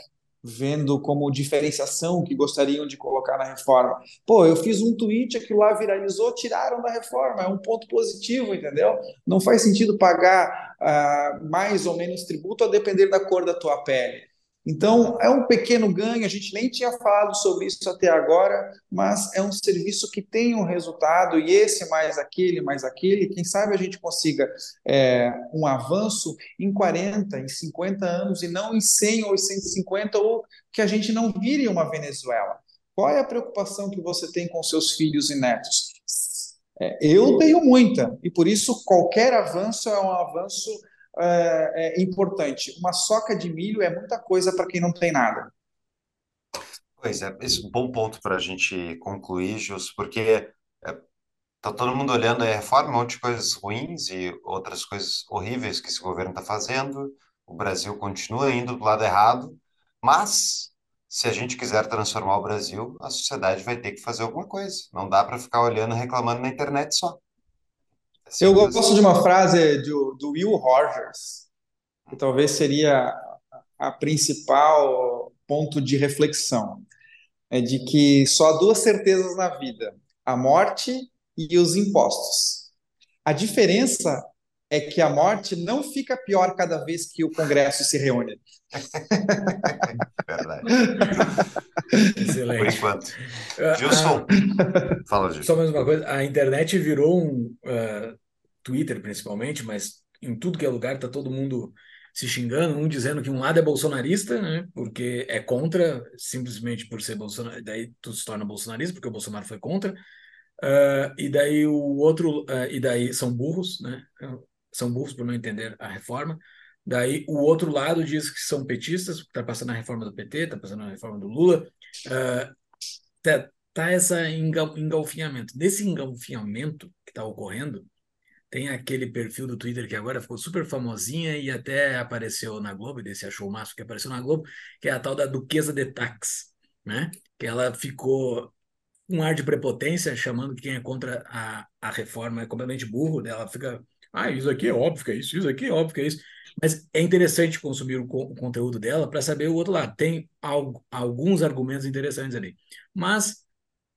vendo como diferenciação que gostariam de colocar na reforma. Pô, eu fiz um tweet, aquilo lá viralizou, tiraram da reforma, é um ponto positivo, entendeu? Não faz sentido pagar uh, mais ou menos tributo a depender da cor da tua pele. Então, é um pequeno ganho, a gente nem tinha falado sobre isso até agora, mas é um serviço que tem um resultado, e esse mais aquele, mais aquele, quem sabe a gente consiga é, um avanço em 40, em 50 anos, e não em 100 ou 150, ou que a gente não vire uma Venezuela. Qual é a preocupação que você tem com seus filhos e netos? É, eu tenho muita, e por isso qualquer avanço é um avanço é, é importante. Uma soca de milho é muita coisa para quem não tem nada. Pois é, esse é um bom ponto para a gente concluir, Jus, porque está é, todo mundo olhando a reforma, um monte de coisas ruins e outras coisas horríveis que esse governo está fazendo. O Brasil continua indo do lado errado, mas se a gente quiser transformar o Brasil, a sociedade vai ter que fazer alguma coisa. Não dá para ficar olhando e reclamando na internet só. Eu gosto de uma frase do, do Will Rogers, que talvez seria a principal ponto de reflexão, é de que só há duas certezas na vida: a morte e os impostos. A diferença é que a morte não fica pior cada vez que o Congresso se reúne. Verdade. Excelente. Por enquanto. Ah, Gilson, ah, fala, Gilson. Só mais uma coisa, a internet virou um, uh, Twitter principalmente, mas em tudo que é lugar está todo mundo se xingando, um dizendo que um lado é bolsonarista, né, porque é contra, simplesmente por ser bolsonarista, daí tu se torna bolsonarista, porque o Bolsonaro foi contra, uh, e daí o outro, uh, e daí são burros, né, são burros por não entender a reforma, daí o outro lado diz que são petistas, está passando a reforma do PT, está passando a reforma do Lula, uh, tá, tá essa engalfinhamento. Desse engalfinhamento que está ocorrendo, tem aquele perfil do Twitter que agora ficou super famosinha e até apareceu na Globo, desse achou o máximo que apareceu na Globo, que é a tal da Duquesa de Tax, né? Que ela ficou um ar de prepotência, chamando que quem é contra a, a reforma é completamente burro, ela fica, ah, isso aqui é óbvio que é isso, isso aqui é óbvio que é isso. Mas é interessante consumir o, o conteúdo dela para saber o outro lado. Tem algo, alguns argumentos interessantes ali. Mas,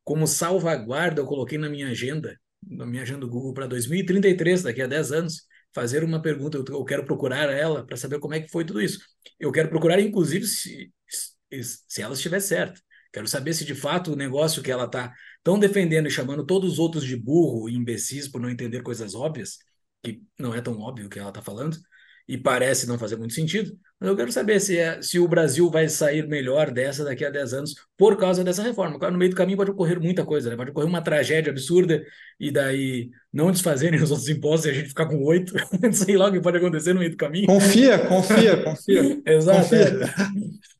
como salvaguarda, eu coloquei na minha agenda na minha agenda do Google para 2033, daqui a 10 anos, fazer uma pergunta. Eu quero procurar ela para saber como é que foi tudo isso. Eu quero procurar, inclusive, se, se ela estiver certa. Quero saber se de fato o negócio que ela está tão defendendo e chamando todos os outros de burro e imbecis por não entender coisas óbvias, que não é tão óbvio o que ela está falando, e parece não fazer muito sentido, mas eu quero saber se, é, se o Brasil vai sair melhor dessa daqui a 10 anos por causa dessa reforma. Claro, no meio do caminho pode ocorrer muita coisa, né? pode ocorrer uma tragédia absurda e daí não desfazerem os outros impostos e a gente ficar com oito, sei lá o que pode acontecer no meio do caminho. Confia, confia, confia. Exato. Confia.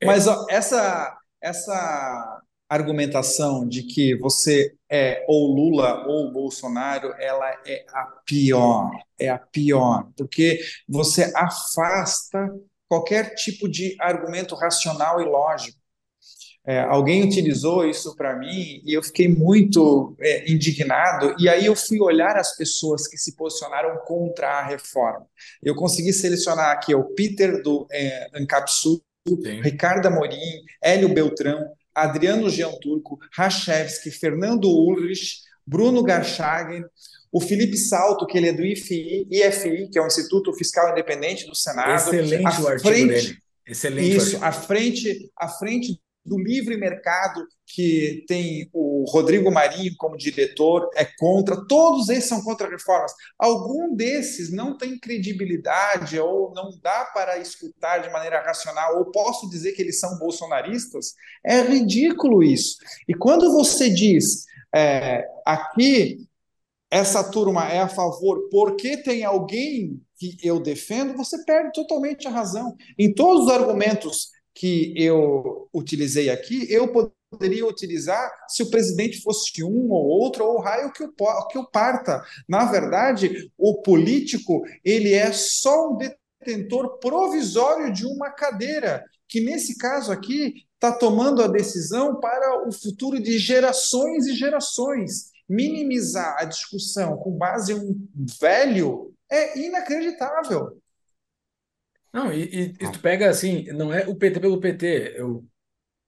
É. Mas ó, essa, essa argumentação de que você é ou Lula ou Bolsonaro, ela é a pior, é a pior, porque você afasta qualquer tipo de argumento racional e lógico. É, alguém utilizou isso para mim e eu fiquei muito é, indignado. E aí eu fui olhar as pessoas que se posicionaram contra a reforma. Eu consegui selecionar aqui o Peter do é, Ancapsul, Ricardo Amorim, Hélio Beltrão, Adriano Jean Turco, Rachevski, Fernando Ulrich, Bruno Garchagen, o Felipe Salto, que ele é do IFI, IFI, que é o Instituto Fiscal Independente do Senado. Excelente o artigo frente, dele. Excelente. Isso, à frente, à frente do livre mercado, que tem o Rodrigo Marinho como diretor, é contra. Todos esses são contra reformas. Algum desses não tem credibilidade ou não dá para escutar de maneira racional, ou posso dizer que eles são bolsonaristas? É ridículo isso. E quando você diz é, aqui essa turma é a favor porque tem alguém que eu defendo, você perde totalmente a razão. Em todos os argumentos que eu utilizei aqui, eu poderia utilizar se o presidente fosse um ou outro, ou o raio que eu, que eu parta. Na verdade, o político ele é só um detentor provisório de uma cadeira, que nesse caso aqui está tomando a decisão para o futuro de gerações e gerações. Minimizar a discussão com base em um velho é inacreditável. Não, e, e, e, tu pega assim, não é o PT pelo PT. Eu,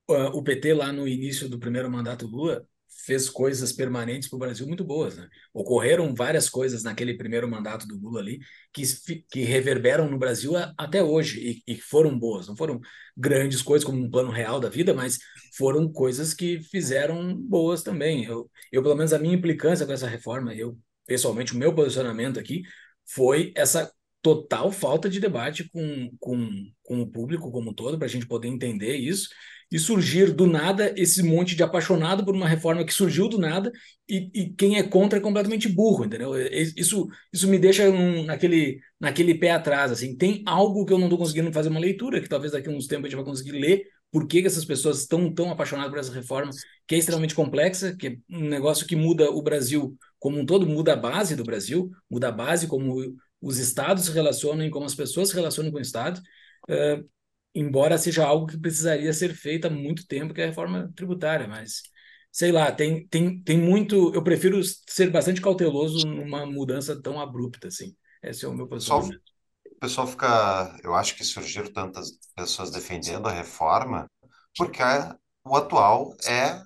o PT lá no início do primeiro mandato Lula fez coisas permanentes para o Brasil muito boas, né? Ocorreram várias coisas naquele primeiro mandato do Lula ali que, que reverberam no Brasil a, até hoje e, e foram boas. Não foram grandes coisas como um plano real da vida, mas foram coisas que fizeram boas também. Eu, eu pelo menos a minha implicância com essa reforma, eu pessoalmente o meu posicionamento aqui foi essa total falta de debate com, com, com o público como um todo, para a gente poder entender isso, e surgir do nada esse monte de apaixonado por uma reforma que surgiu do nada, e, e quem é contra é completamente burro, entendeu? Isso, isso me deixa um, naquele, naquele pé atrás, assim, tem algo que eu não estou conseguindo fazer uma leitura, que talvez daqui a uns tempos a gente vai conseguir ler, por que, que essas pessoas estão tão apaixonadas por essa reforma, que é extremamente complexa, que é um negócio que muda o Brasil como um todo, muda a base do Brasil, muda a base como os estados se relacionam e como as pessoas se relacionam com o estado, uh, embora seja algo que precisaria ser feito há muito tempo, que é a reforma tributária, mas sei lá, tem, tem, tem muito. Eu prefiro ser bastante cauteloso numa mudança tão abrupta assim. Esse é o meu posicionamento. O pessoal fica. Eu acho que surgiram tantas pessoas defendendo a reforma, porque o atual é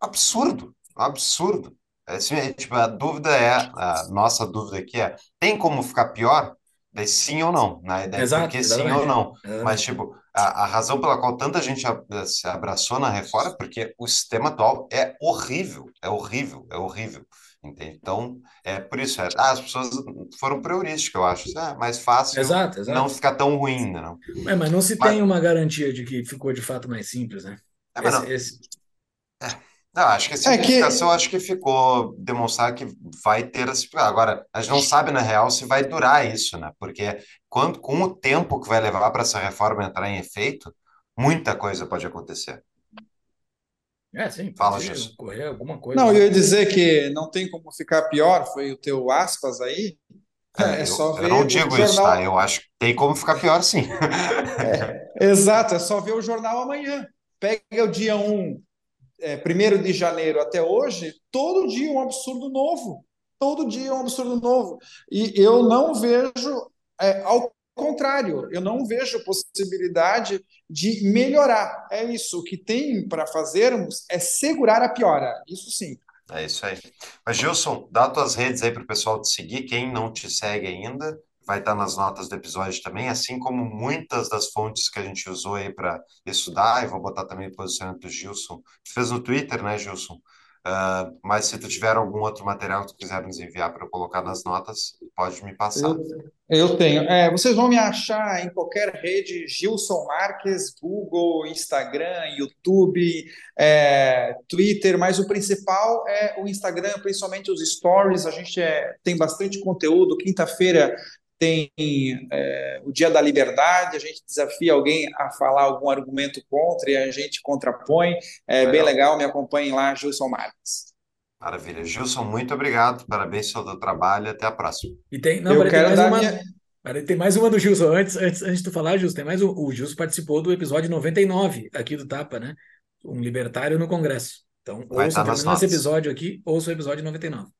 absurdo absurdo. Assim, é, tipo, a dúvida é, a nossa dúvida aqui é, tem como ficar pior? Daí sim ou não, né? Daí Exato, porque sim ou não. Mas, tipo, a, a razão pela qual tanta gente se abraçou na reforma é porque o sistema atual é horrível, é horrível, é horrível. Entende? Então, é por isso, é, ah, as pessoas foram priorísticas, eu acho. É mais fácil exato, exato. não ficar tão ruim, né, não? É, mas não se mas... tem uma garantia de que ficou de fato mais simples, né? É, esse, esse... É. Não, acho que a simplificação é que... acho que ficou demonstrar que vai ter esse. Agora, a gente não sabe, na real, se vai durar isso, né? Porque quando, com o tempo que vai levar para essa reforma entrar em efeito, muita coisa pode acontecer. É, sim. Fala, Jesus. Correr alguma coisa. Não, eu ia dizer que não tem como ficar pior, foi o teu aspas aí. É, é só ver. Eu não digo jornal... isso, tá? Eu acho que tem como ficar pior, sim. É, exato, é só ver o jornal amanhã. Pega o dia 1 é, 1 de janeiro até hoje, todo dia um absurdo novo. Todo dia um absurdo novo. E eu não vejo, é, ao contrário, eu não vejo possibilidade de melhorar. É isso. O que tem para fazermos é segurar a piora. Isso sim. É isso aí. Mas, Gilson, dá tuas redes aí para o pessoal te seguir. Quem não te segue ainda, vai estar nas notas do episódio também, assim como muitas das fontes que a gente usou aí para estudar, e vou botar também o posicionamento do Gilson, que fez no Twitter, né, Gilson? Uh, mas se tu tiver algum outro material que tu quiser nos enviar para eu colocar nas notas, pode me passar. Eu, eu tenho. É, vocês vão me achar em qualquer rede, Gilson Marques, Google, Instagram, YouTube, é, Twitter, mas o principal é o Instagram, principalmente os stories. A gente é, tem bastante conteúdo. Quinta-feira tem é, o Dia da Liberdade, a gente desafia alguém a falar algum argumento contra e a gente contrapõe. É legal. bem legal, me acompanhem lá, Gilson Marques. Maravilha. Gilson, muito obrigado, parabéns pelo seu trabalho, até a próxima. E tem, não, Eu quero dar uma... minha... Tem mais uma do Gilson. Antes, antes, antes de tu falar, Gilson, tem mais um. O Gilson participou do episódio 99 aqui do Tapa, né? Um libertário no Congresso. Então, Vai ouça esse episódio aqui, ouça o episódio 99.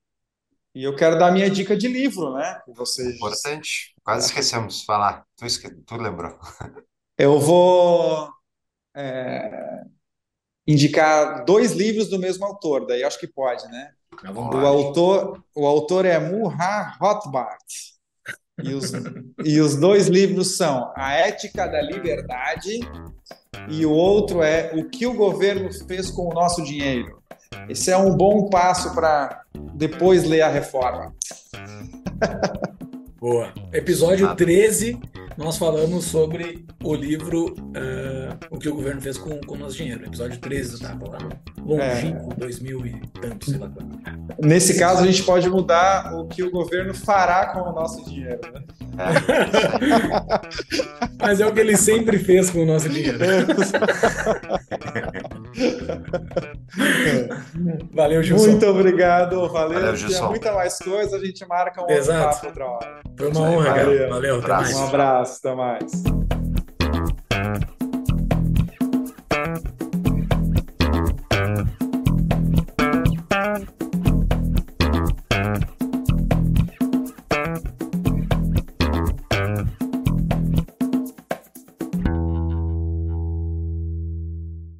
E eu quero dar minha dica de livro, né? Vocês... Importante. Quase esquecemos de falar. Tu, esque... tu lembrou. Eu vou é, indicar dois livros do mesmo autor, daí acho que pode, né? O autor, o autor é Muha Rothbard. E os, e os dois livros são A Ética da Liberdade e o outro é O que o governo fez com o nosso dinheiro. Esse é um bom passo para depois ler a reforma. Boa. Episódio 13 nós falamos sobre o livro uh, O que o governo fez com, com o nosso dinheiro. Episódio 13 do Tapa, lá longínquo, é. 2000 e tanto, sei lá quanto. Nesse caso, a gente pode mudar o que o governo fará com o nosso dinheiro. Né? Mas é o que ele sempre fez com o nosso dinheiro. valeu, Gilson. Muito obrigado, valeu. valeu Gilson. muita mais coisa, a gente marca um Exato. papo outra hora. Foi uma honra, valeu. Valeu, mais. Um abraço, até mais.